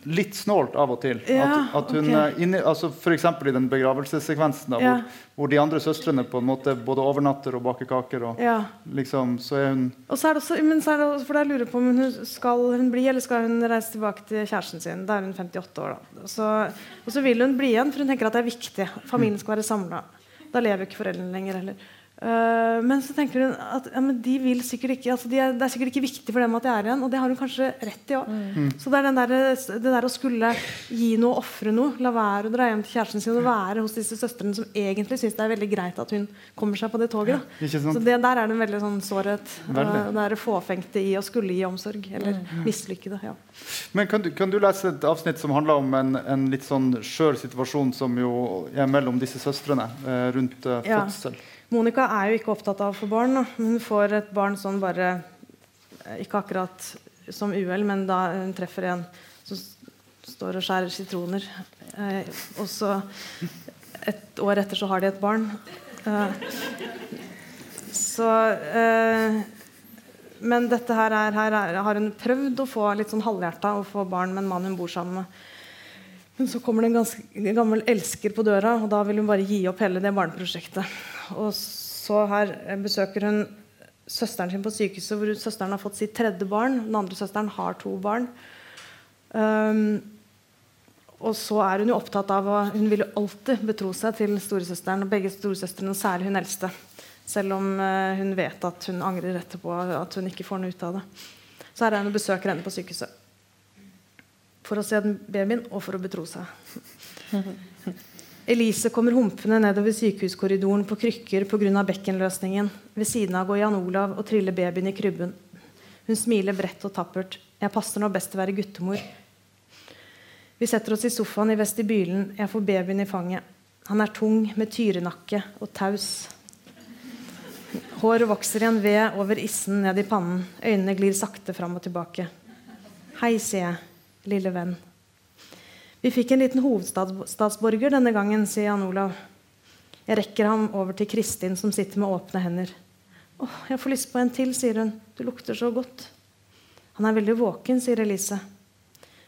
litt snålt av og til. Ja, at, at hun, okay. Eh, inni, altså F.eks. i den begravelsessekvensen da, ja. hvor, hvor, de andre søstrene på en måte både overnatter og baker kaker. Og, ja. liksom, så er hun Og så er det også, men så er det, for jeg lurer på om hun skal hun bli eller skal hun reise tilbake til kjæresten sin. Da er hun 58 år. da. Så, og så vil hun bli igjen, for hun tenker at det er viktig. Familien skal være samla. Da lever ikke foreldrene lenger heller. Uh, men så tenker hun at ja, de vil sikkert ikke altså de er, Det er sikkert ikke viktig for dem at de er igjen, og det har hun kanskje rett i òg. Mm. Så det er der, det der å skulle gi noe, ofre noe, la være å dra hjem til kjæresten sin og være hos disse søstrene som egentlig syns det er veldig greit at hun kommer seg på det toget. Ja, så det, der er det en veldig sånn sårhet. Uh, det er fåfengte i å skulle gi omsorg. Eller mm. mislykkede. Ja. Men kan du, kan du, lese et avsnitt som handler om en, en litt sånn skjør situasjon som jo er mellom disse søstrene uh, rundt fødsel? Monica er jo ikke opptatt av å få barn. Hun får et barn sånn bare eh, Ikke akkurat som uhell, men da hun treffer en som står og skjærer sitroner. Eh, og så et år etter så har de et barn. Eh, så eh, Men dette her, er, her er, har hun prøvd å få litt sånn halvhjerta å få barn med en mann hun bor sammen med. Men så kommer det en ganske gammel elsker på døra, og da vil hun bare gi opp hele det barneprosjektet. Og så her besøker hun søsteren sin på sykehuset, hvor søsteren har fått sitt tredje barn. Den andre søsteren har to barn. Um, og så er hun jo opptatt av å, Hun vil jo alltid betro seg til storesøsteren, og begge storesøstrene, særlig hun eldste. Selv om uh, hun vet at hun angrer etterpå, at hun ikke får noe ut av det. Så her er hun og besøker henne på sykehuset. For å se den babyen, og for å betro seg. Elise kommer humpende nedover sykehuskorridoren på krykker pga. bekkenløsningen. Ved siden av går Jan Olav og triller babyen i krybben. Hun smiler bredt og tappert. Jeg passer nå best til å være guttemor. Vi setter oss i sofaen i vestibylen. Jeg får babyen i fanget. Han er tung, med tyrenakke og taus. Håret vokser i en ved over issen ned i pannen. Øynene glir sakte fram og tilbake. Hei, sier jeg, lille venn. Vi fikk en liten hovedstadsborger denne gangen, sier Jan Olav. Jeg rekker ham over til Kristin, som sitter med åpne hender. Åh, jeg får lyst på en til, sier hun. Du lukter så godt. Han er veldig våken, sier Elise.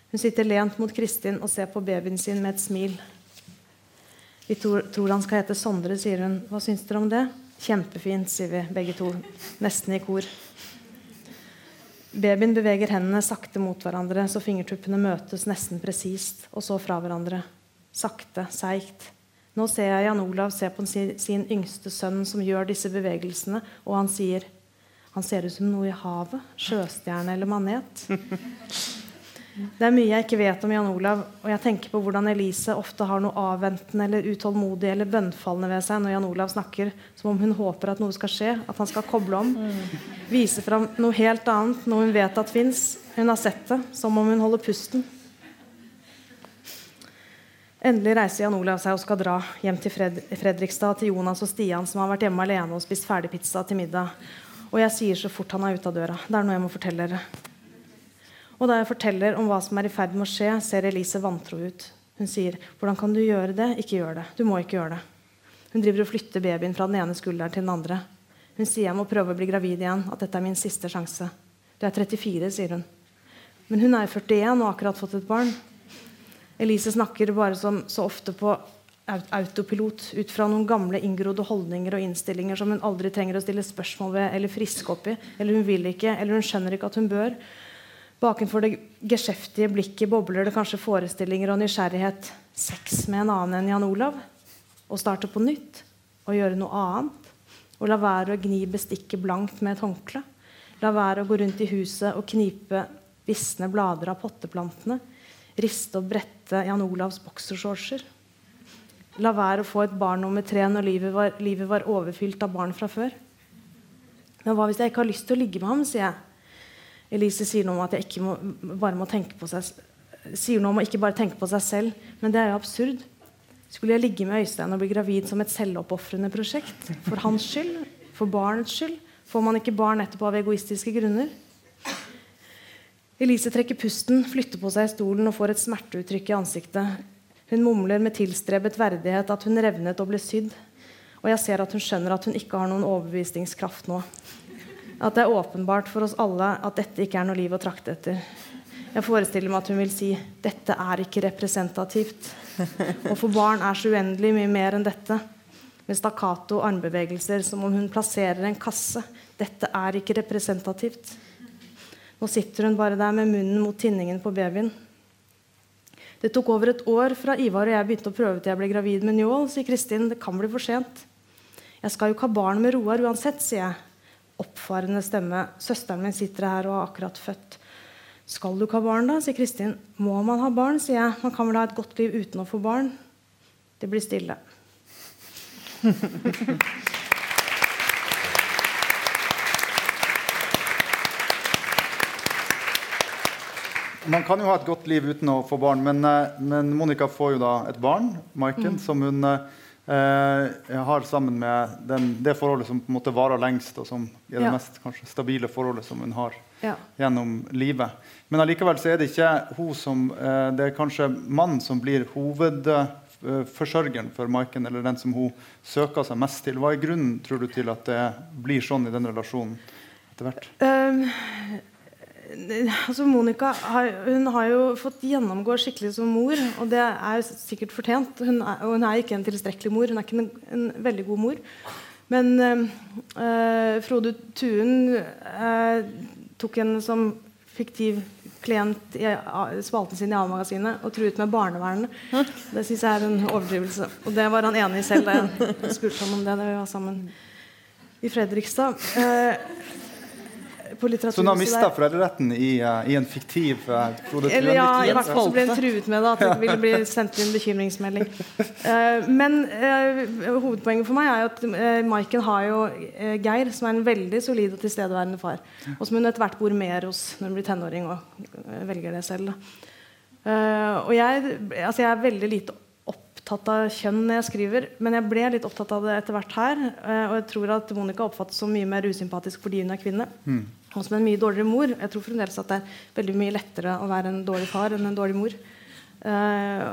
Hun sitter lent mot Kristin og ser på babyen sin med et smil. Vi tror, tror han skal hete Sondre, sier hun. Hva syns dere om det? Kjempefint, sier vi begge to, nesten i kor. Babyen beveger hendene sakte mot hverandre, så fingertuppene møtes nesten presist, og så fra hverandre. Sakte, seigt. Nå ser jeg Jan Olav se på sin, yngste sønn som gjør disse bevegelsene, og han sier Han ser ut som noe i havet. Sjøstjerne eller manet. Det er mye jeg ikke vet om Jan Olav, og jeg tenker på hvordan Elise ofte har noe avventende eller utålmodig eller bønnfallende ved seg når Jan Olav snakker, som om hun håper at noe skal skje, at han skal koble om. Vise fram noe helt annet, noe hun vet at fins. Hun har sett det, som om hun holder pusten. Endelig reiser Jan Olav seg og skal dra hjem til Fred Fredrikstad til Jonas og Stian, som har vært hjemme alene og spist ferdig pizza til middag. Og jeg sier så fort han er ute av døra. Det er noe jeg må fortelle dere. Og da jeg forteller om hva som er i ferd med å skje, ser Elise vantro ut. Hun sier, 'Hvordan kan du gjøre det?' Ikke gjør det. Du må ikke gjøre det. Hun driver og flytter babyen fra den ene skulderen til den andre. Hun sier jeg må prøve å bli gravid igjen, at dette er min siste sjanse. Du er 34, sier hun. Men hun er 41 og har akkurat fått et barn. Elise snakker bare som så ofte på autopilot ut fra noen gamle inngrodde holdninger og innstillinger som hun aldri trenger å stille spørsmål ved eller friske opp i. Eller hun vil ikke, eller hun skjønner ikke at hun bør. Bakenfor det geskjeftige blikket bobler det kanskje forestillinger og nysgjerrighet. Sex med en annen enn Jan Olav? Å starte på nytt? Å gjøre noe annet? Å la være å gni bestikket blankt med et håndkle? La være å gå rundt i huset og knipe visne blader av potteplantene? Riste og brette Jan Olavs boksershortser? La være å få et barn nummer tre når livet var, livet var overfylt av barn fra før? Men hva hvis jeg ikke har lyst til å ligge med ham, sier jeg. Elise sier noe om at jeg ikke må, bare må tenke på seg sier noe om å ikke bare tenke på seg selv. Men det er jo absurd. Skulle jeg ligge med Øystein og bli gravid som et selvoppofrende prosjekt? For hans skyld? For barnets skyld? Får man ikke barn etterpå av egoistiske grunner? Elise trekker pusten, flytter på seg i stolen og får et smerteuttrykk i ansiktet. Hun mumler med tilstrebet verdighet at hun revnet og ble sydd. Og jeg ser at hun skjønner at hun ikke har noen overbevisningskraft nå at det er åpenbart for oss alle at dette ikke er noe liv å trakte etter. Jeg forestiller meg at hun vil si dette er ikke representativt. Og for barn er så uendelig mye mer enn dette. Med stakkato armbevegelser som om hun plasserer en kasse. Dette er ikke representativt. Nå sitter hun bare der med munnen mot tinningen på babyen. Det tok over et år fra Ivar og jeg begynte å prøve til jeg ble gravid med Njål, sier Kristin. Det kan bli for sent. Jeg skal jo ikke ha barn med Roar uansett, sier jeg oppfarende stemme. 'Søsteren min sitter her og har akkurat født.' 'Skal du ikke ha barn, da?' sier Kristin. 'Må man ha barn?' sier jeg. 'Man kan vel ha et godt liv uten å få barn?' Det blir stille. Man kan jo ha et godt liv uten å få barn, men, eh, men Monica får jo da et barn, Maiken, mm. som hun eh, jeg har sammen med den, det forholdet som på en måte varer lengst, og som er det ja. mest kanskje, stabile forholdet som hun har ja. gjennom livet. Men allikevel så er det ikke hun som eh, Det er kanskje mannen som blir hovedforsørgeren for Maiken, eller den som hun søker seg mest til. Hva er grunnen tror du, til at det blir sånn i den relasjonen etter hvert? Um, altså Monica har, hun har jo fått gjennomgå skikkelig som mor, og det er sikkert fortjent. Hun er, og hun er ikke en tilstrekkelig mor. Hun er ikke en, en veldig god mor. Men øh, Frode Tuen øh, tok henne som fiktiv klient i spalten sin i A-magasinet og truet med barnevernet. Det syns jeg er en overdrivelse. Og det var han enig i selv da jeg spurte ham om det da vi var sammen i Fredrikstad. Uh, på. Så hun har mista foreldreretten i, uh, i, en fiktiv uh, Eller ja, i hvert fall så ble hun truet med det, at det ville bli sendt inn bekymringsmelding. Uh, men hovedpoenget for meg er jo at Maiken har jo Geir, som er en veldig solid og tilstedeværende far. Og som hun etter hvert bor mer hos når hun blir tenåring og velger det selv. og jeg, altså jeg er veldig lite opptatt av kjønn når jeg skriver, men jeg ble litt opptatt av det etter hvert her. Og jeg tror at Monica oppfattes som mye mer usympatisk fordi hun er kvinne. Mm og som en mye dårligere mor. Jeg tror fremdeles at det er veldig mye lettere å være en dårlig far enn en dårlig mor. Uh,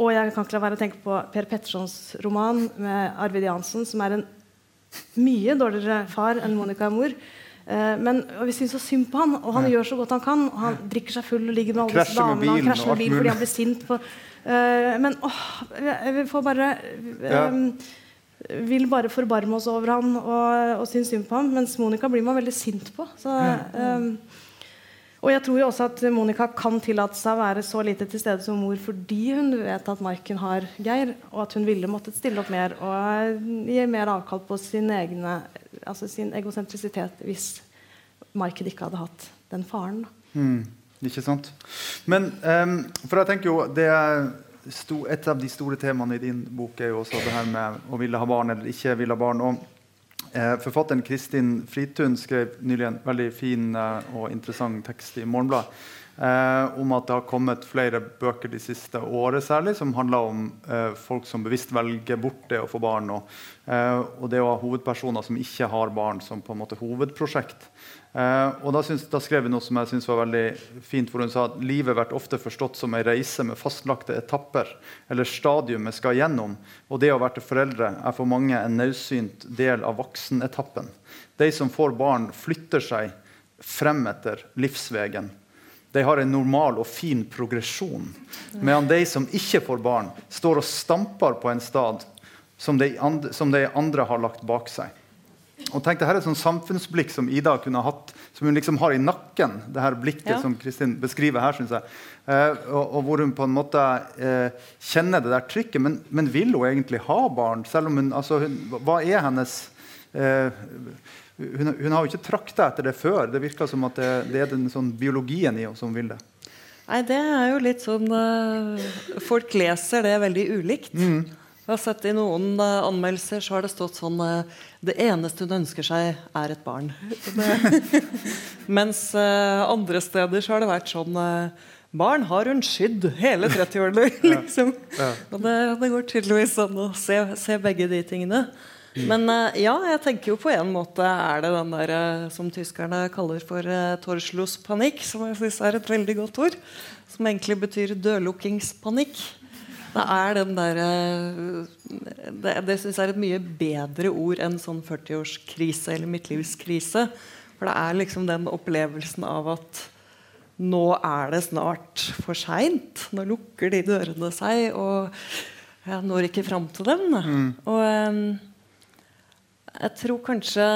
og jeg kan ikke la være å tenke på Per Pettersons roman med Arvid Jansen, som er en mye dårligere far enn Monica er mor. Uh, men vi syns så synd på han, og han ja. gjør så godt han kan. Og han drikker seg full og ligger med alle disse damene. Han krasjer med bil fordi han blir sint. På, uh, men åh, vi får bare ja vil bare forbarme oss over han og, og synes synd på ham. Mens Monica blir man veldig sint på. Så, um, og jeg tror jo også at Monica kan tillate seg å være så lite til stede som mor fordi hun vet at Maiken har Geir, og at hun ville måttet stille opp mer og gi mer avkall på sin, egne, altså sin egosentrisitet hvis Maiken ikke hadde hatt den faren. Mm, ikke sant? Men um, for jeg tenker jo det er et av de store temaene i din bok er jo også det her med å ville ha barn eller ikke ville ha barn. Og, eh, forfatteren Kristin Fritun skrev nylig en veldig fin eh, og interessant tekst i Morgenbladet Eh, om at det har kommet flere bøker de siste året særlig, som handler om eh, folk som bevisst velger bort det å få barn. Og, eh, og det å ha hovedpersoner som ikke har barn, som på en måte hovedprosjekt. Eh, og da, synes, da, skrev hun noe som jeg synes var veldig fint, for hun sa at livet blir ofte forstått som en reise med fastlagte etapper eller stadium vi skal gjennom. Og det å være til foreldre er for mange en naudsynt del av voksenetappen. De som får barn, flytter seg frem etter livsvegen de har en normal og fin progresjon. Medan de som ikke får barn, står og stamper på en stad som de andre, som de andre har lagt bak seg. Og tenk, det her er et sånn samfunnsblikk som Ida kunne hatt, som hun liksom har i nakken. det her blikket ja. som Kristin beskriver her, synes jeg. Eh, og, og, hvor hun på en måte eh, kjenner det der trykket. Men, men, vil hun egentlig ha barn? Selv om hun, altså, hun Hva er hennes eh, hun, hun, har jo ikke trakta etter det før. Det virker som at det, det er den sånn biologien i oss som vil det. Nei, det er jo litt sånn uh, Folk leser det veldig ulikt. Mm. Jeg har sett I noen uh, anmeldelser så har det stått sånn uh, Det eneste hun ønsker seg, er et barn. Mens andre steder så har det vært sånn Barn har hun skydd hele 30-årene. liksom. ja. Ja. Det, det, går tydeligvis an å se, se begge de tingene. Men ja, jeg tenker jo på en måte er det den der som tyskerne kaller for uh, panikk, som jeg syns er et veldig godt ord. Som egentlig betyr dørlukkingspanikk. Det er den derre Det, det syns jeg er et mye bedre ord enn sånn 40-årskrise eller midtlivskrise. For det er liksom den opplevelsen av at nå er det snart for seint. Nå lukker de dørene seg, og jeg når ikke fram til dem. Mm. Og um, jeg tror kanskje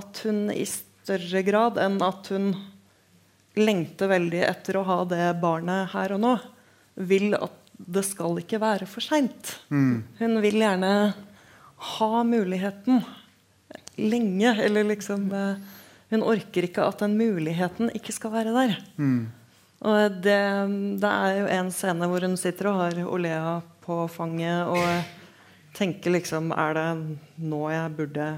at hun i større grad enn at hun lengter veldig etter å ha det barnet her og nå, vil at det skal ikke være for seint. Mm. Hun vil gjerne ha muligheten lenge. Eller liksom eh, Hun orker ikke at den muligheten ikke skal være der. Mm. Og det, det, er jo en scene hvor hun sitter og har Olea på fanget. og tenker liksom Er det nå jeg burde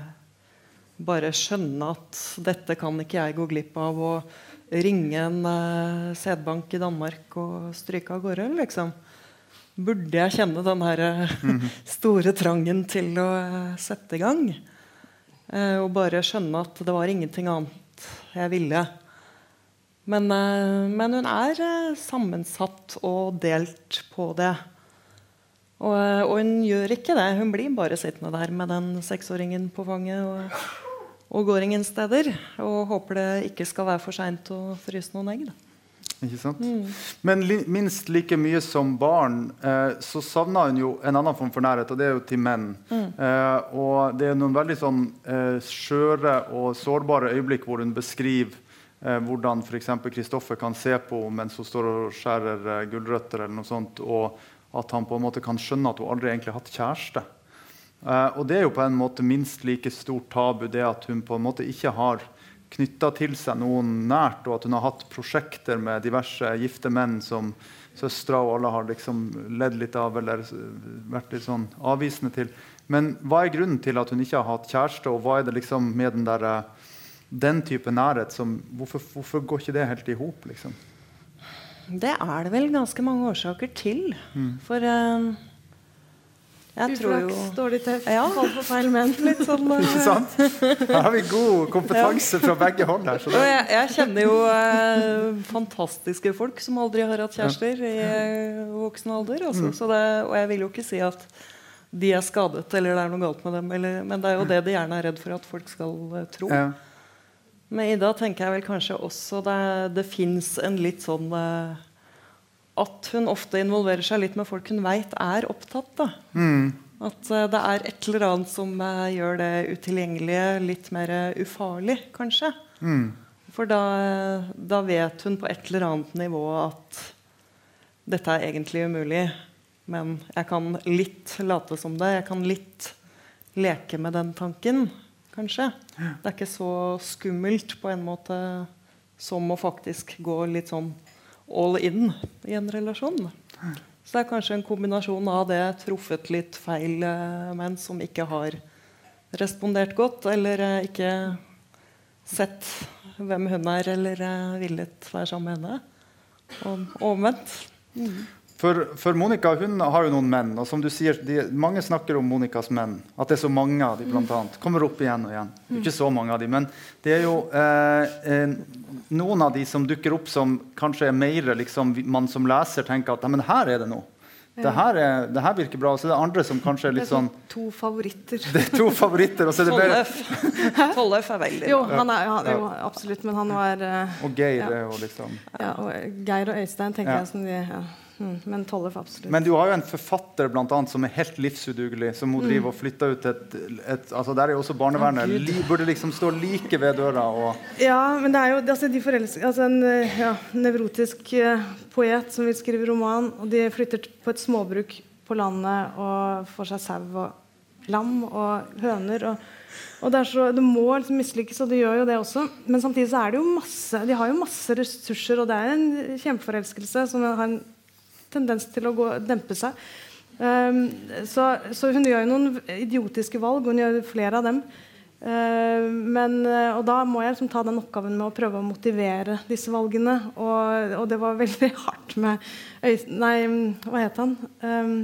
bare skjønne at dette kan ikke jeg gå glipp av, og ringe en uh, sædbank i Danmark og stryke av gårde? Liksom. Burde jeg kjenne den her uh, store trangen til å uh, sette i gang? Og bare skjønne at det var ingenting annet jeg ville. Men, men hun er sammensatt og delt på det. Og, og, hun gjør ikke det. Hun blir bare sittende der med den seksåringen på fanget og, og går ingen steder. Og håper det ikke skal være for seint å fryse noen egg. Da. Ikke sant? Mm. Men li, minst like mye som barn eh, så savner hun jo en annen form for nærhet, og det er jo til menn. Mm. Eh, og det er noen veldig sånn eh, skjøre og sårbare øyeblikk hvor hun beskriver eh, hvordan f.eks. Kristoffer kan se på mens hun står og skjærer eh, gulrøtter eller noe sånt. og at han på en måte kan skjønne at hun aldri egentlig har hatt kjæreste. Uh, og det er jo på en måte minst like stort tabu det at hun på en måte ikke har knytta til seg noen nært, og at hun har hatt prosjekter med diverse gifte menn som søstera og alle har liksom ledd litt av eller vært litt sånn avvisende til. Men hva er grunnen til at hun ikke har hatt kjæreste, og hva er det liksom med den, der, den type nærhet som Hvorfor, hvorfor går ikke det helt i hop? Liksom? Det er det vel ganske mange årsaker til. Mm. For uh, jeg jo dårlig teft, ja. fall for feil menn. Litt sånn uh, Ikke sant? Her har vi god kompetanse ja. fra begge hold. her. Det... jeg, jeg, kjenner jo uh, fantastiske folk som aldri har hatt kjærester ja. i voksen alder. Altså. Mm. Det, og jeg vil jo ikke si at de er skadet eller det er noe galt med dem. Eller, men det er jo det de gjerne er redd for at folk skal tro. Ja. Med Ida tenker jeg vel kanskje også det, det fins en litt sånn uh, At hun ofte involverer seg litt med folk hun veit er opptatt. Mm. At uh, det er et eller annet som uh, gjør det utilgjengelige litt mer ufarlig, kanskje. Mm. For da, da, vet hun på et eller annet nivå at dette er egentlig umulig. Men jeg kan litt late som det. Jeg kan litt leke med den tanken kanskje. Det er ikke så skummelt på en måte som å faktisk gå litt sånn all in i en relasjon. Så det er kanskje en kombinasjon av det truffet litt feil eh, menn som ikke har respondert godt, eller eh, ikke sett hvem hun er, eller uh, villet være sammen med henne. Og omvendt. Mm. For, for, Monica hun har jo noen menn. og som du sier, de, Mange snakker om Monicas menn. At det er så mange av dem, blant annet. Kommer opp igjen og igjen. Ikke så mange av dem, men det er jo eh, eh, noen av de som dukker opp som kanskje er mer liksom, man som leser tenker at men her er det noe. Det her, er, det her, virker bra. Og så er det andre som kanskje er litt sånn To favoritter. Det er to favoritter, og så er det bare Tollef er veldig Jo, han er, han, jo, absolutt, men han var uh, Og Geir ja. er jo liksom Ja, og Geir og Øystein tenker jeg som de ja. Mm, men Tollef, absolutt. Men du har jo en forfatter blant annet, som er helt livsudugelig. Som hun mm. driver og flytter ut et, et altså Der er jo også barnevernet. Oh, li, burde liksom stå like ved døra. Og ja, men det er jo altså, de forelsker, altså en ja, nevrotisk uh, poet som vil skrive roman, og de flytter på et småbruk på landet og får seg sau og lam og høner. og og det, så, det må liksom mislykkes, og det gjør jo det også. Men samtidig så er det jo masse, de har jo masse ressurser, og det er en kjempeforelskelse som har en tendens til å gå, dempe seg. Um, så, så, hun gjør jo noen idiotiske valg, hun gjør flere av dem. Uh, men, uh, og da må jeg liksom ta den oppgaven med å prøve å motivere disse valgene. Og, og det var veldig hardt med Øystein Nei, hva het han? Um,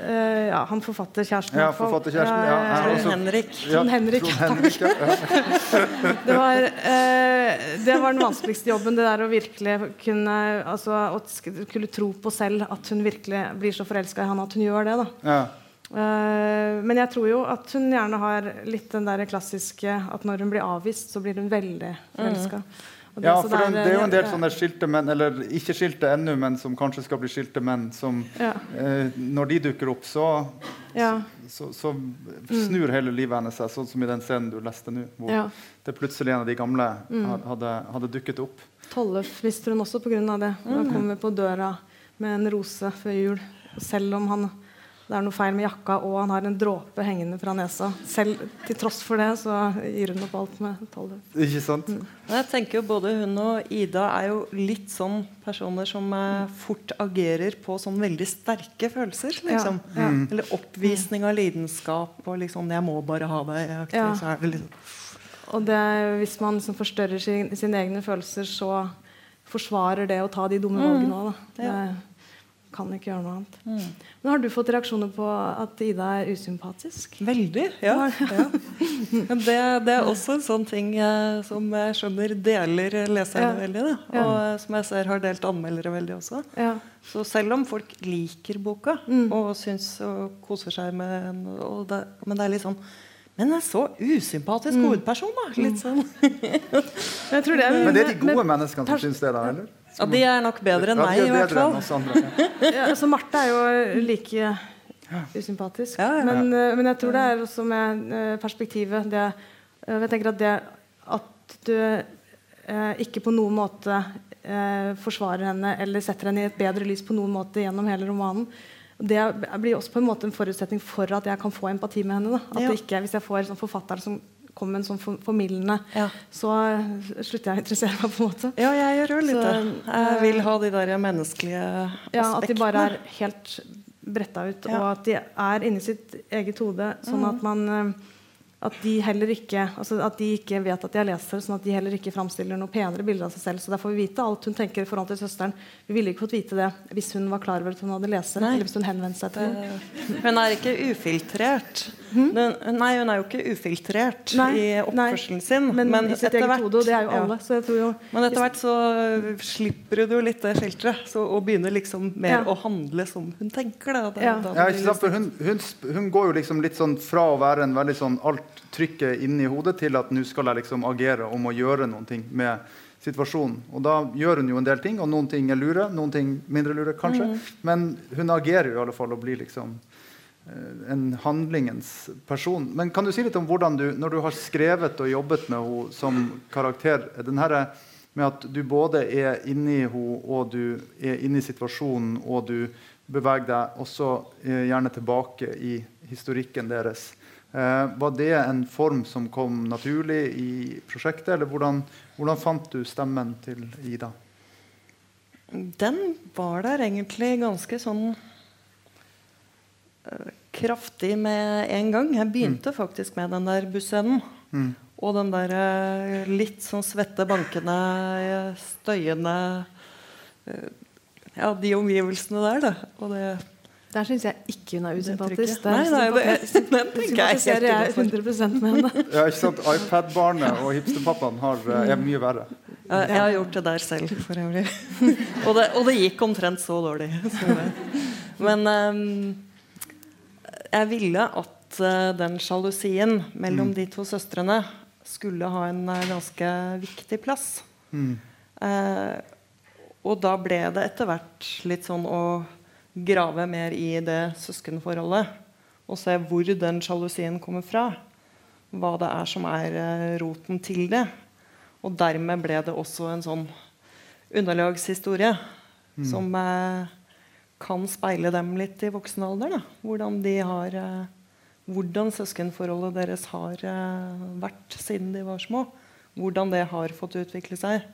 Uh, ja, han forfatterkjæresten. Ja, forfatterkjæresten. Ja, ja, Trond Henrik. Trond Henrik, Henrik det, var, uh, det var den vanskeligste jobben. Det der å virkelig kunne altså, Å skulle tro på selv at hun virkelig blir så forelska i han at hun gjør det. da uh, Men jeg tror jo at hun gjerne har litt den der klassiske at når hun blir avvist, så blir hun veldig forelska. Mm. Det, ja, for det, det, er jo en del sånne skilte menn, eller ikke skilte ennå, men som kanskje skal bli skilte menn, som ja. eh, Når de dukker opp, så, ja. så, så, så snur mm. hele livet hennes seg, sånn som i den scenen du leste nå, hvor ja. det plutselig en av de gamle mm. hadde, hadde, dukket opp. Tollef mister hun også pga. det. Da mm. kommer på døra med en rose før jul, selv om han det er noe feil med jakka, og han har en dråpe hengende fra nesa. Selv til tross for det så gir hun opp alt med tolv. Ikke sant? Mm. Jeg tenker jo Både hun og Ida er jo litt sånn personer som eh, fort agerer på sånn veldig sterke følelser. Liksom. Ja, ja. Mm. Eller oppvisning av lidenskap og liksom 'jeg må bare ha deg'. Ja. Så er det liksom og det, hvis man liksom forstørrer sin, sine egne følelser, så forsvarer det å ta de dumme valgene òg. Mm kan ikke gjøre noe annet. Mm. Men Har du fått reaksjoner på at Ida er usympatisk? Veldig, ja. ja. det, det, er også en sånn ting eh, som jeg skjønner deler leserne ja. veldig. Da. Og ja. som jeg ser har delt anmeldere veldig også. Så selv om folk liker boka mm. og syns og koser seg med den, Men det er litt sånn men en så usympatisk mm. hovedperson, da. Litt mm. sånn. men det er de gode menneskene som syns det, da? eller? Ja, De er nok bedre enn meg, i hvert fall. Andre, ja. ja, altså, Marte er jo like usympatisk. Ja, men, uh, men, jeg tror det er også med uh, perspektivet det, uh, Jeg tenker at det at du ikke på noen måte forsvarer henne eller setter henne i et bedre lys på noen måte gjennom hele romanen, det blir også på en måte en forutsetning for at jeg kan få empati med henne. Da. At ikke, Hvis jeg får sånn forfatter som kommer med en sånn formildende, ja. så slutter jeg å interessere meg. på en måte. Ja, jeg gjør jo litt det. Jeg vil ha de der menneskelige aspektene. Ja, At de bare er helt bretta ut, ja. og at de er inni sitt eget hode. Sånn at man eh, at de heller ikke altså at de ikke vet at de har leser sånn at de heller ikke framstiller noe penere bilder av seg selv. Så der får vi vite alt hun tenker i forhold til søsteren. Vi ville ikke fått vite det hvis hun var klar over at hun hadde leser. Nei. Eller hvis hun henvendte seg til henne. Hun er ikke ufiltrert. Hmm? nei, hun er jo ikke ufiltrert nei, i oppførselen nei. sin. Men, men, i sitt eget hvert, hode, det er jo alle. Ja. Jo, men etter hvert så slipper du litt det filteret og begynner liksom mer ja. å handle som hun tenker. Da, da, ja. Da, ja, ikke sant, for hun, hun, hun, går jo liksom litt sånn fra å være en veldig sånn alt trykket inni hodet til at nå skal jeg liksom agere om å gjøre noe med situasjonen. Og da gjør hun jo en del ting, og noen ting er lure, noen ting mindre lure, kanskje. Mm. Men hun agerer jo i alle fall og blir liksom eh, en handlingens person. Men kan du si litt om hvordan du, når du har skrevet og jobbet med henne som karakter den her, med at du både er inni henne, og du er inni situasjonen, og du beveger deg også eh, gjerne tilbake i historikken deres. Eh, var det en form som kom naturlig i prosjektet, eller hvordan, hvordan, fant du stemmen til Ida? Den var der egentlig ganske sånn uh, kraftig med en gang. Jeg begynte mm. faktisk med den der bussenden. Mm. Og den der eh, litt sånn svette, bankende, eh, støyende eh, Ja, de omgivelsene der, da. Og det Der syns jeg ikke hun er usympatisk. Nei, nei, det, den tenker jeg er sympatiserer jeg innenfor. 100 med henne. Ja, ikke sant? iPad-barnet og hipsterpappaen har, eh, er mye verre. Jeg, jeg har gjort det der selv, for øvrig. og, det, og det gikk omtrent så dårlig. som. Men um, jeg ville at eh, den sjalusien mellom de to søstrene skulle ha en eh, ganske viktig plass. Eh, og da ble det etter hvert litt sånn å grave mer i det søskenforholdet. Og se hvor den sjalusien kommer fra. Hva det er som er eh, roten til det. Og dermed ble det også en sånn underlagshistorie som eh, kan speile dem litt i voksen alder. Da. Hvordan, de har, eh, hvordan søskenforholdet deres har eh, vært siden de var små. Hvordan det har fått utvikle seg.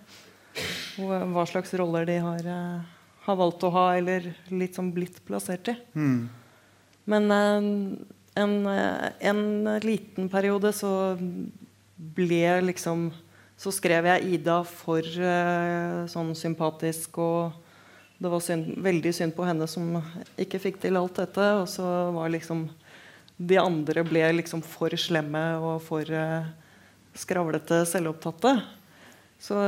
Og eh, hva slags roller de har, eh, har valgt å ha, eller litt sånn blitt plassert i. Men eh, en, eh, en liten periode så ble liksom Så skrev jeg Ida for eh, sånn sympatisk, og det var synd, veldig synd på henne som ikke fikk til alt dette. Og så var liksom De andre ble liksom for slemme og for eh, skravlete, selvopptatte. Så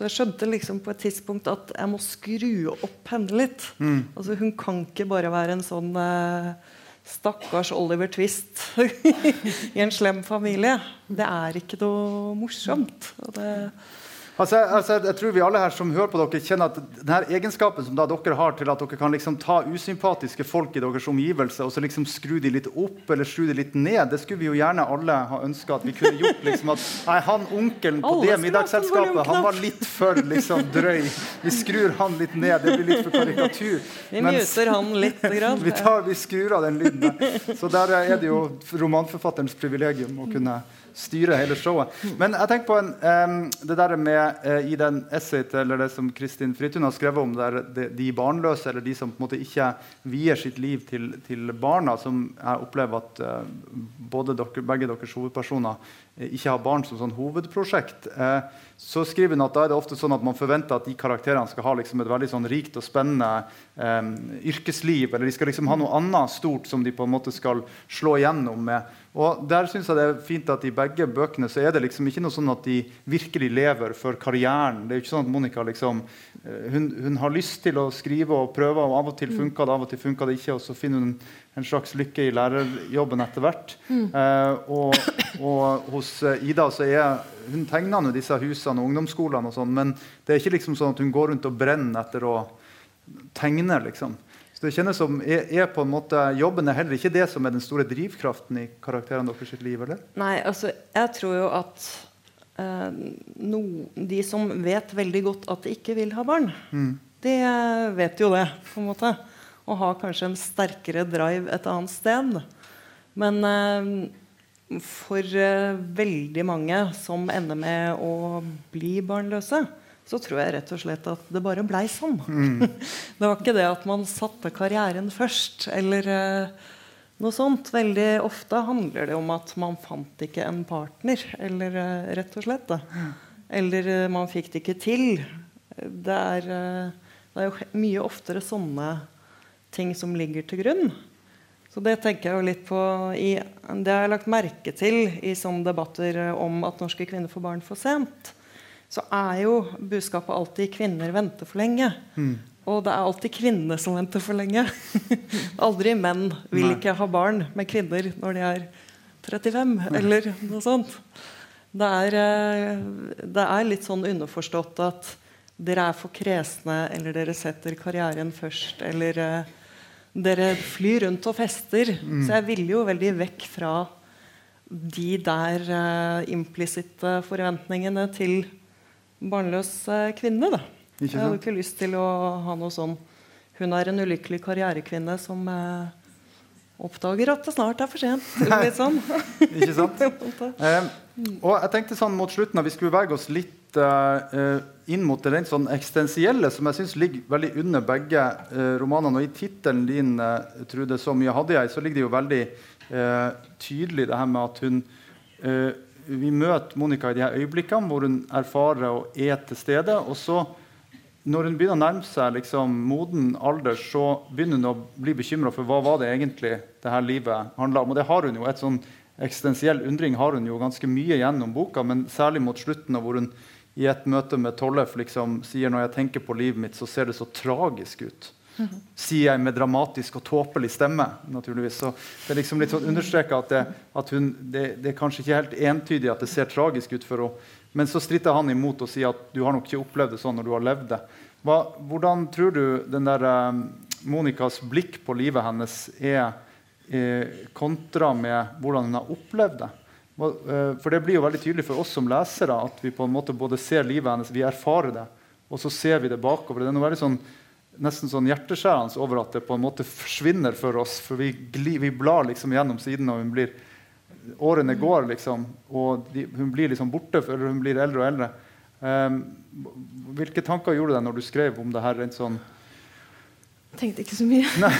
så jeg skjønte liksom på et tidspunkt at jeg må skru opp henne litt. Altså Hun kan ikke bare være en sånn eh, stakkars Oliver Twist i en slem familie. Det er ikke noe morsomt. Og det, Altså, altså, jeg tror vi alle her som hører på dere, kjenner at denne egenskapen som dere har til at dere kan liksom ta usympatiske folk i deres omgivelser og så liksom skru de litt opp eller skru de litt ned, det skulle vi jo gjerne alle ha ønska at vi kunne gjort. liksom at Nei, han onkelen på det middagsselskapet han var litt for liksom drøy. Vi skrur han litt ned. Det blir litt for karikatur. vi muter han litt. Grann. vi, tar, vi skrur av den lyden der. Så der er det jo romanforfatterens privilegium å kunne styre hele showet. Men jeg tenker på en, um, det der med uh, i den essayet, eller det som Kristin Fritun har skrevet om, der de, de barnløse, eller de som på en måte ikke vier sitt liv til, til barna, som jeg opplever at uh, både dere, begge deres hovedpersoner eh, ikke har barn som sånn hovedprosjekt. Så skriver hun at da er det ofte sånn at man forventer at de karakterene skal ha liksom et veldig sånn rikt og spennende yrkesliv. Eller de skal liksom ha noe annet stort som de på en måte skal slå igjennom med. Og der synes jeg det er fint at I begge bøkene så er det liksom ikke noe sånn at de virkelig lever for karrieren. Det er jo ikke sånn at Monica liksom, eh, hun, hun har lyst til å skrive og prøve, og av og til funker det, av og til funker det ikke. Og så finner hun en slags lykke i lærerjobben etter hvert. Eh, og, og hos eh, Ida så er hun tegner nå disse husene og ungdomsskolene, og sånn, men det er ikke liksom sånn at hun går rundt og brenner etter å tegne. liksom. Så det kjennes som er, er på en måte, Jobben er heller ikke det som er den store drivkraften i karakterene deres sitt liv? eller? Nei, altså, jeg tror jo at eh, no, de som vet veldig godt at de ikke vil ha barn, de eh, vet jo det, på en måte. Og har kanskje en sterkere drive et annet sted. Men eh, for eh, veldig mange som ender med å bli barnløse, så tror jeg rett og slett at det bare blei sånn. det var ikke det at man satte karrieren først, eller eh, noe sånt. Veldig ofte handler det om at man fant ikke en partner, eller eh, rett og slett. Da. Eller eh, man fikk det ikke til. Det er, eh, det er jo mye oftere sånne ting som ligger til grunn. Så det tenker jeg jo litt på i, Det har jeg lagt merke til i sånne debatter eh, om at norske kvinner får barn for sent. Så er jo budskapet alltid 'kvinner venter for lenge'. Og det er alltid kvinnene som venter for lenge. Aldri menn vil Nei. ikke ha barn med kvinner når de er 35, eller noe sånt. Det er, eh, det er litt sånn underforstått at dere er for kresne, eller dere setter karrieren først, eller uh, dere flyr rundt og fester. Så jeg ville jo veldig vekk fra de der uh, implisitte forventningene til barnløse kvinne. Da. Ikke Jeg hadde ikke lyst til å ha noe sånn Hun er en ulykkelig karrierekvinne som eh, oppdager at det snart er for sent. Litt sånn. Ikke sant? Eh, og jeg tenkte sånn mot slutten at vi skulle bevege oss litt eh, eh, inn mot det rent sånn eksistensielle, som jeg syns ligger veldig under begge eh, romanene. Og i tittelen din, eh, Trude, 'Så mye hadde jeg', så ligger det jo veldig eh, tydelig det her med at hun, eh, vi møter Monica i de her øyeblikkene hvor hun erfarer og er til stede. Og så, når hun begynner å nærme seg liksom, moden alder, så begynner hun å bli bekymra for hva var det egentlig det her livet handla om. Og det har hun jo. Et sånn eksistensiell undring har hun jo ganske mye gjennom boka, men særlig mot slutten, hvor hun i et møte med Tollef liksom, sier når jeg tenker på livet mitt, så ser det så tragisk ut. Sier jeg med dramatisk og tåpelig stemme. naturligvis. Så det er liksom litt sånn understreka at, det, at hun, det, det, er kanskje ikke helt entydig at det ser tragisk ut for henne. Men så stritter han imot og sier at du har nok ikke opplevd det sånn når du har levd det. Hva, hvordan tror du den der um, Monicas blikk på livet hennes er eh, kontra med hvordan hun har opplevd det? Eh, for det blir jo veldig tydelig for oss som lesere at vi på en måte både ser livet hennes, vi erfarer det, og så ser vi det bakover. Det er noe veldig sånn nesten sånn hjerteskjærende over at det på en måte forsvinner for oss. For vi, vi blar liksom gjennom siden, og hun blir, årene går, liksom. Og de, hun blir liksom borte, for hun blir eldre og eldre. Um, hvilke tanker gjorde du deg når du skrev om det her rent sånn Tenkte ikke så mye. Nei,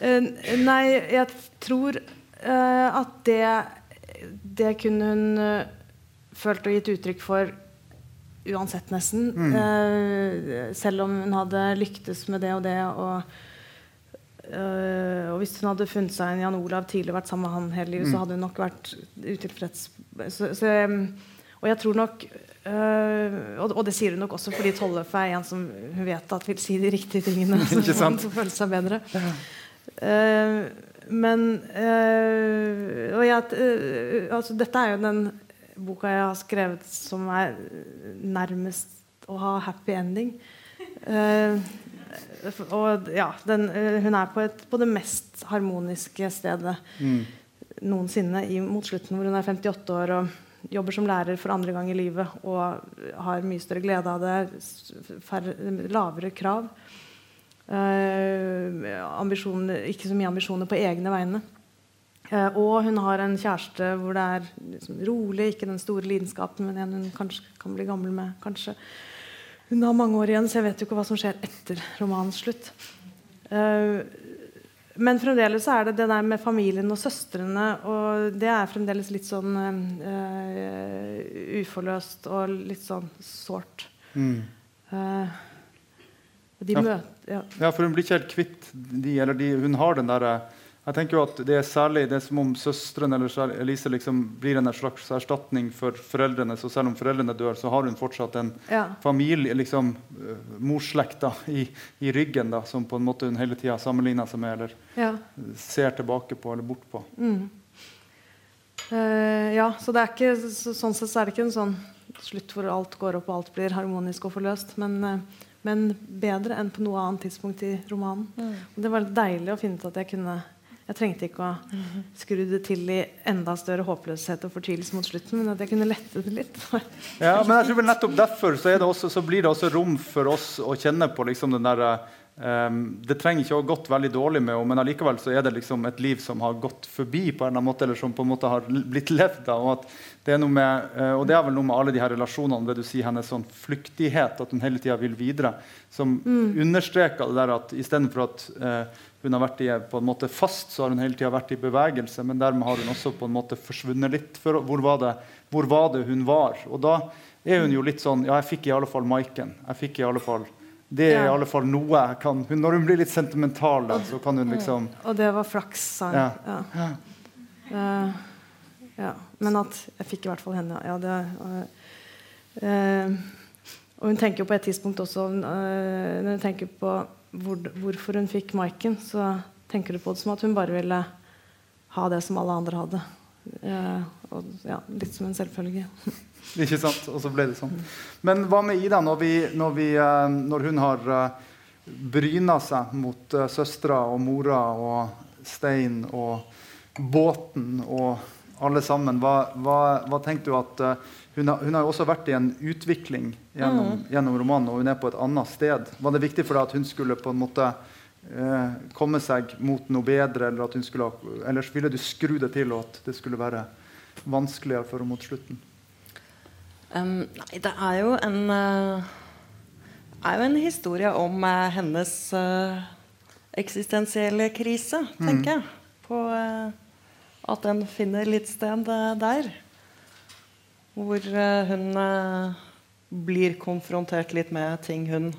uh, nei jeg tror uh, at det, det kunne hun uh, følt og gitt uttrykk for uansett, nesten. Mm. Uh, selv om hun hadde lyktes med det og det. Og, uh, og hvis hun hadde funnet seg en Jan Olav tidlig og vært sammen med han hele livet, mm. så hadde hun nok vært utilfreds. Så, så, og jeg tror nok uh, og, og, det sier hun nok også fordi Tollef er en som hun vet at vil si de riktige tingene. så hun føler seg bedre. men og jeg, altså, dette er jo den boka jeg har skrevet som er nærmest å ha happy ending. Uh, og ja, den, uh, hun er på, et, på, det mest harmoniske stedet mm. noensinne i, mot slutten, hvor hun er 58 år og jobber som lærer for andre gang i livet og har mye større glede av det. Færre, lavere krav. Uh, ikke så mye ambisjoner på egne vegne. Eh, og hun har en kjæreste hvor det er liksom rolig, ikke den store lidenskapen, men en hun kanskje kan bli gammel med. kanskje. Hun har mange år igjen, så jeg vet jo ikke hva som skjer etter romanens slutt. Uh, men fremdeles er det det der med familien og søstrene. Og det er fremdeles litt sånn uh, uforløst og litt sånn sårt. Mm. Uh, ja. møter ja. ja. for hun blir ikke helt kvitt de, eller de, Hun har den derre jeg tenker jo at Det er særlig det er som om søstrene eller Elise liksom blir en slags erstatning for foreldrene. Så selv om foreldrene dør, så har hun fortsatt en ja. familie, liksom uh, morsslekta i, i, ryggen da, som på en måte hun hele tida sammenligner seg med eller ja. ser tilbake på eller bort på. Mm. Uh, ja, så det er ikke, så, sånn sett så er det ikke en sånn slutt hvor alt går opp og alt blir harmonisk og forløst. Men, uh, men bedre enn på noe annet tidspunkt i romanen. Mm. Og det var litt deilig å finne ut at jeg kunne jeg trengte ikke å skru det til i enda større håpløshet og fortvilelse mot slutten, men at jeg kunne lette det litt. ja, men jeg tror vel nettopp derfor så, også, så, blir det også rom for oss å kjenne på liksom den derre um, Det trenger ikke å ha gått veldig dårlig med henne, men allikevel så er det liksom et liv som har gått forbi, på en eller annen måte, eller som på en måte har blitt levd av. Og, det er med, uh, og det er vel noe med alle de her relasjonene, det du sier, hennes sånn flyktighet, at hun hele tida vil videre, som mm. understreker det der at istedenfor at uh, hun har vært i, på en måte fast, så har hun hele tida vært i bevegelse. Men dermed har hun også på en måte forsvunnet litt. For hvor var, det, hvor var det hun var? Og da er hun jo litt sånn Ja, jeg fikk i alle fall Maiken. Jeg fikk i alle fall det er ja. i alle fall noe jeg kan hun, Når hun blir litt sentimental, da, så kan hun liksom Og det var flaks, sa hun. Ja. Ja. Uh, ja. Men at jeg fikk i hvert fall henne. Ja, det uh, uh, Og hun tenker jo på et tidspunkt også Når hun tenker på hvor, hvorfor hun fikk Maiken, så tenker du på det som at hun bare ville ha det som alle andre hadde. Eh, og, ja, litt som en selvfølge. Ikke sant? Og så ble det sånn. Men hva med Ida, når, vi, når, vi, eh, når hun har uh, bryna seg mot uh, søstera og mora og Stein og båten og alle sammen? Hva, hva, hva tenker du at hun har, hun har, også vært i en utvikling gjennom, mm. gjennom, romanen, og hun er på et annet sted. Var det viktig for deg at hun skulle på en måte eh, komme seg mot noe bedre, eller at hun skulle, ellers ville du skru det til, og at det skulle være vanskeligere for henne mot slutten? Um, nei, det er jo en uh, er jo en historie om uh, hennes uh, eksistensielle krise, tenker mm. jeg. På at den finner litt sted der. Hvor hun blir konfrontert litt med ting hun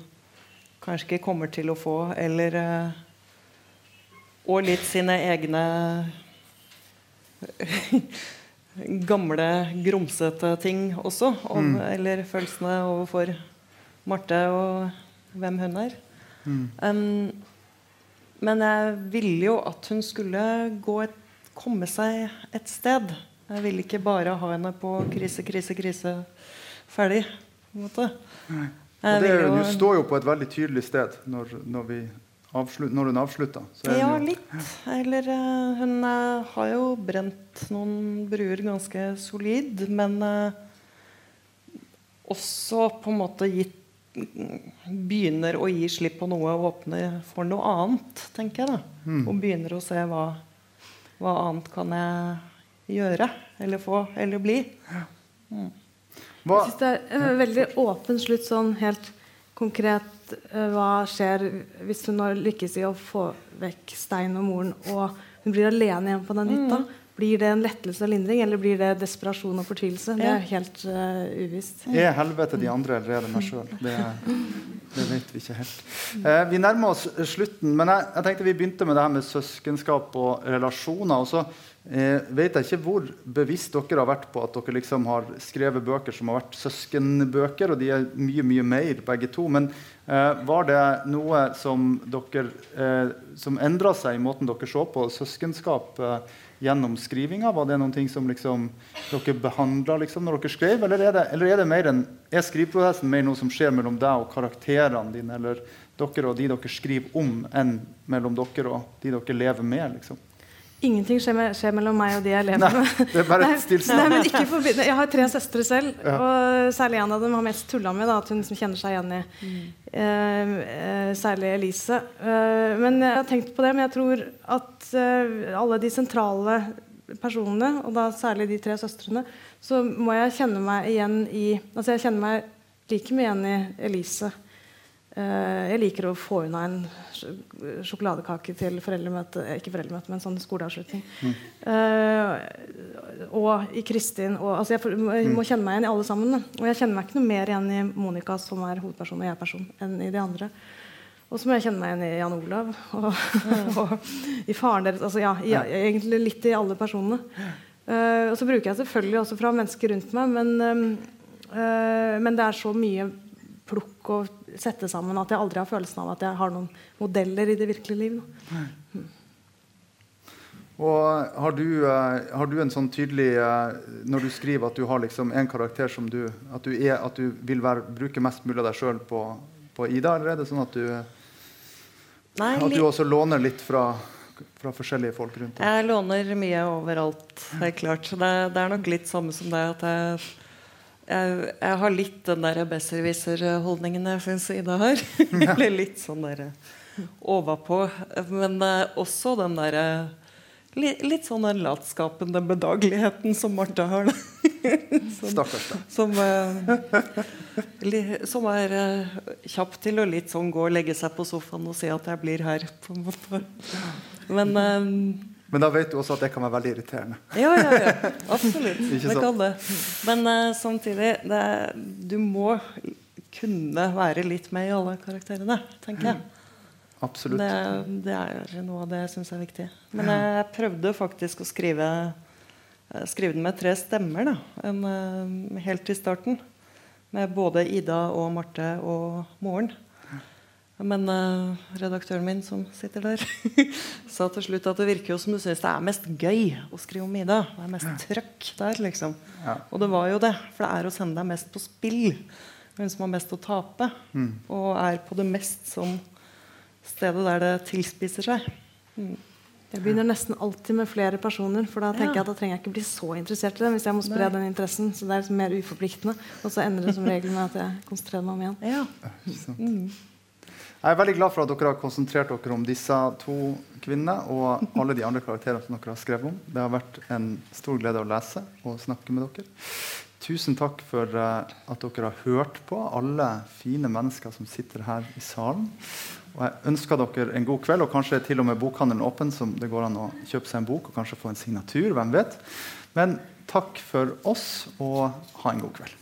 kanskje ikke kommer til å få, eller eh, Og litt sine egne gamle, grumsete ting også. Om, Eller følelsene overfor Marte og hvem hun er. Um, men jeg ville jo at hun skulle gå et, komme seg et sted. Jeg ville ikke bare ha henne på krise, krise, krise, ferdig. På en måte. Jeg Og det, jo- står jo på et veldig tydelig sted når, når, vi avslut, når hun avslutta. Så er Ja, jo- litt. Eller uh, hun uh, har jo brent noen bruer ganske solid, men uh, også på en måte gitt Begynner å gi slipp på noe og åpner for noe annet, tenker jeg. da. Mm. Og begynner å se hva, hva annet kan jeg gjøre, eller få, eller bli. Hva, Jeg synes det er en veldig åpen slutt, sånn helt konkret. eh, Hva skjer hvis hun nå lykkes i å få vekk Stein og moren, og hun blir alene igjen på den hytta? Blir det en lettelse og lindring, eller blir det desperasjon og fortvilelse? Det er helt uh, uvisst. er helvete de andre, eller er det meg sjøl? Det, det vet vi ikke helt. Eh, vi nærmer oss slutten, men jeg, jeg tenkte vi begynte med det her med søskenskap og relasjoner. og så eh, vet jeg ikke hvor bevisst dere har vært på at dere liksom har skrevet bøker som har vært søskenbøker, og de er mye mye mer, begge to. Men eh, var det noe som dere eh, som endra seg i måten dere så på søskenskap eh, gjennom skrivinga? Var det noen ting som liksom, dere behandla liksom, når dere skrev, eller er det, eller er det mer en, er skriveprosessen mer noe som skjer mellom deg og karakterene dine, eller dere og de dere skriver om, enn mellom dere og de dere lever med? liksom? Ingenting skjer, med, skjer mellom meg og de jeg lever Nei, med. det er bare Nei. Nei, men ikke forbi, jeg har tre søstre selv, Ja. og særlig en av dem har mest tulla med da, at hun liksom kjenner seg igjen i eh, uh, særlig Elise. Uh, men jeg har tenkt på det, men jeg tror at alle de sentrale personene, og da særlig de tre søstrene, så må jeg kjenne meg igjen i Altså jeg kjenner meg like mye igjen i Elise. Jeg liker å få unna en sjokoladekake til foreldremøte eh, Ikke foreldremøte, men sånn skoleavslutning. Eh, og i Kristin. Og, altså jeg, må- jeg må kjenne meg igjen i alle sammen. Og jeg kjenner meg ikke noe mer igjen i Monica, som er hovedperson, og jeg er person, enn i de andre. Og så må jeg kjenne meg igjen i Jan Olav og, og i faren deres. Altså ja, i, egentlig litt i alle personene. Uh, og så bruker jeg selvfølgelig også fra mennesker rundt meg, men, uh, eh, men det er så mye plukk å sette sammen at jeg aldri har følelsen av at jeg har noen modeller i det virkelige liv. Mm. Og har du, uh, har du en sånn tydelig uh, Når du skriver at du har liksom en karakter som du At du, er, at du vil være, bruke mest mulig av deg sjøl på, på Ida, eller er det sånn at du, Nei, at du også låner litt fra, fra forskjellige folk rundt deg? Jeg låner mye overalt, det er klart. Så det, det er nok litt samme som det At jeg, jeg, jeg har litt den der besserwisser-holdningen jeg syns Ida har. Eller litt sånn der overpå. Men eh, også den derre litt, litt sånn den latskapen, den bedageligheten som Marte har. Da. Stakkars da. Som, eh, li, som er eh, kjapp til å litt sånn gå og legge seg på sofaen og si at jeg blir her. på en måte. Men eh, Men da vet du også at det kan være veldig irriterende. ja, ja, ja. Absolutt. Det kan det. Men uh, samtidig det, Du må kunne være litt med i alle karakterene, tenker jeg. Absolutt. Det, det er noe av det jeg syns er viktig. Men jeg prøvde faktisk å skrive eh, Skrive den med tre stemmer da, en, eh, helt i starten. Med både Ida og Marte og moren. Men uh, redaktøren min som sitter der, sa til slutt at det virker jo som du syns det er mest gøy å skrive om Ida. Det er mest trøkk der, liksom. Ja. Og det var jo det. For det er å sende deg mest på spill. Hun som har mest å tape. Mm. Og er på det mest som stedet der det tilspisser seg. Mm. Jeg begynner nesten alltid med flere personer, for da tenker Ja. jeg at da trenger jeg ikke bli så interessert i dem. hvis jeg må spre Nei. den interessen, så det er liksom mer uforpliktende. Og så ender det som regel med at jeg konsentrerer meg om igjen. Ja. Mm. Jeg er veldig glad for at dere har konsentrert dere om disse to kvinnene og alle de andre karakterene som dere har skrevet om. Det har vært en stor glede å lese og snakke med dere. Tusen takk for eh, at dere har hørt på, alle fine mennesker som sitter her i salen. Og jeg ønsker dere en god kveld, og kanskje til og med bokhandelen åpen, som det går an å kjøpe seg en bok og kanskje få en signatur. hvem vet. Men takk for oss, og ha en god kveld.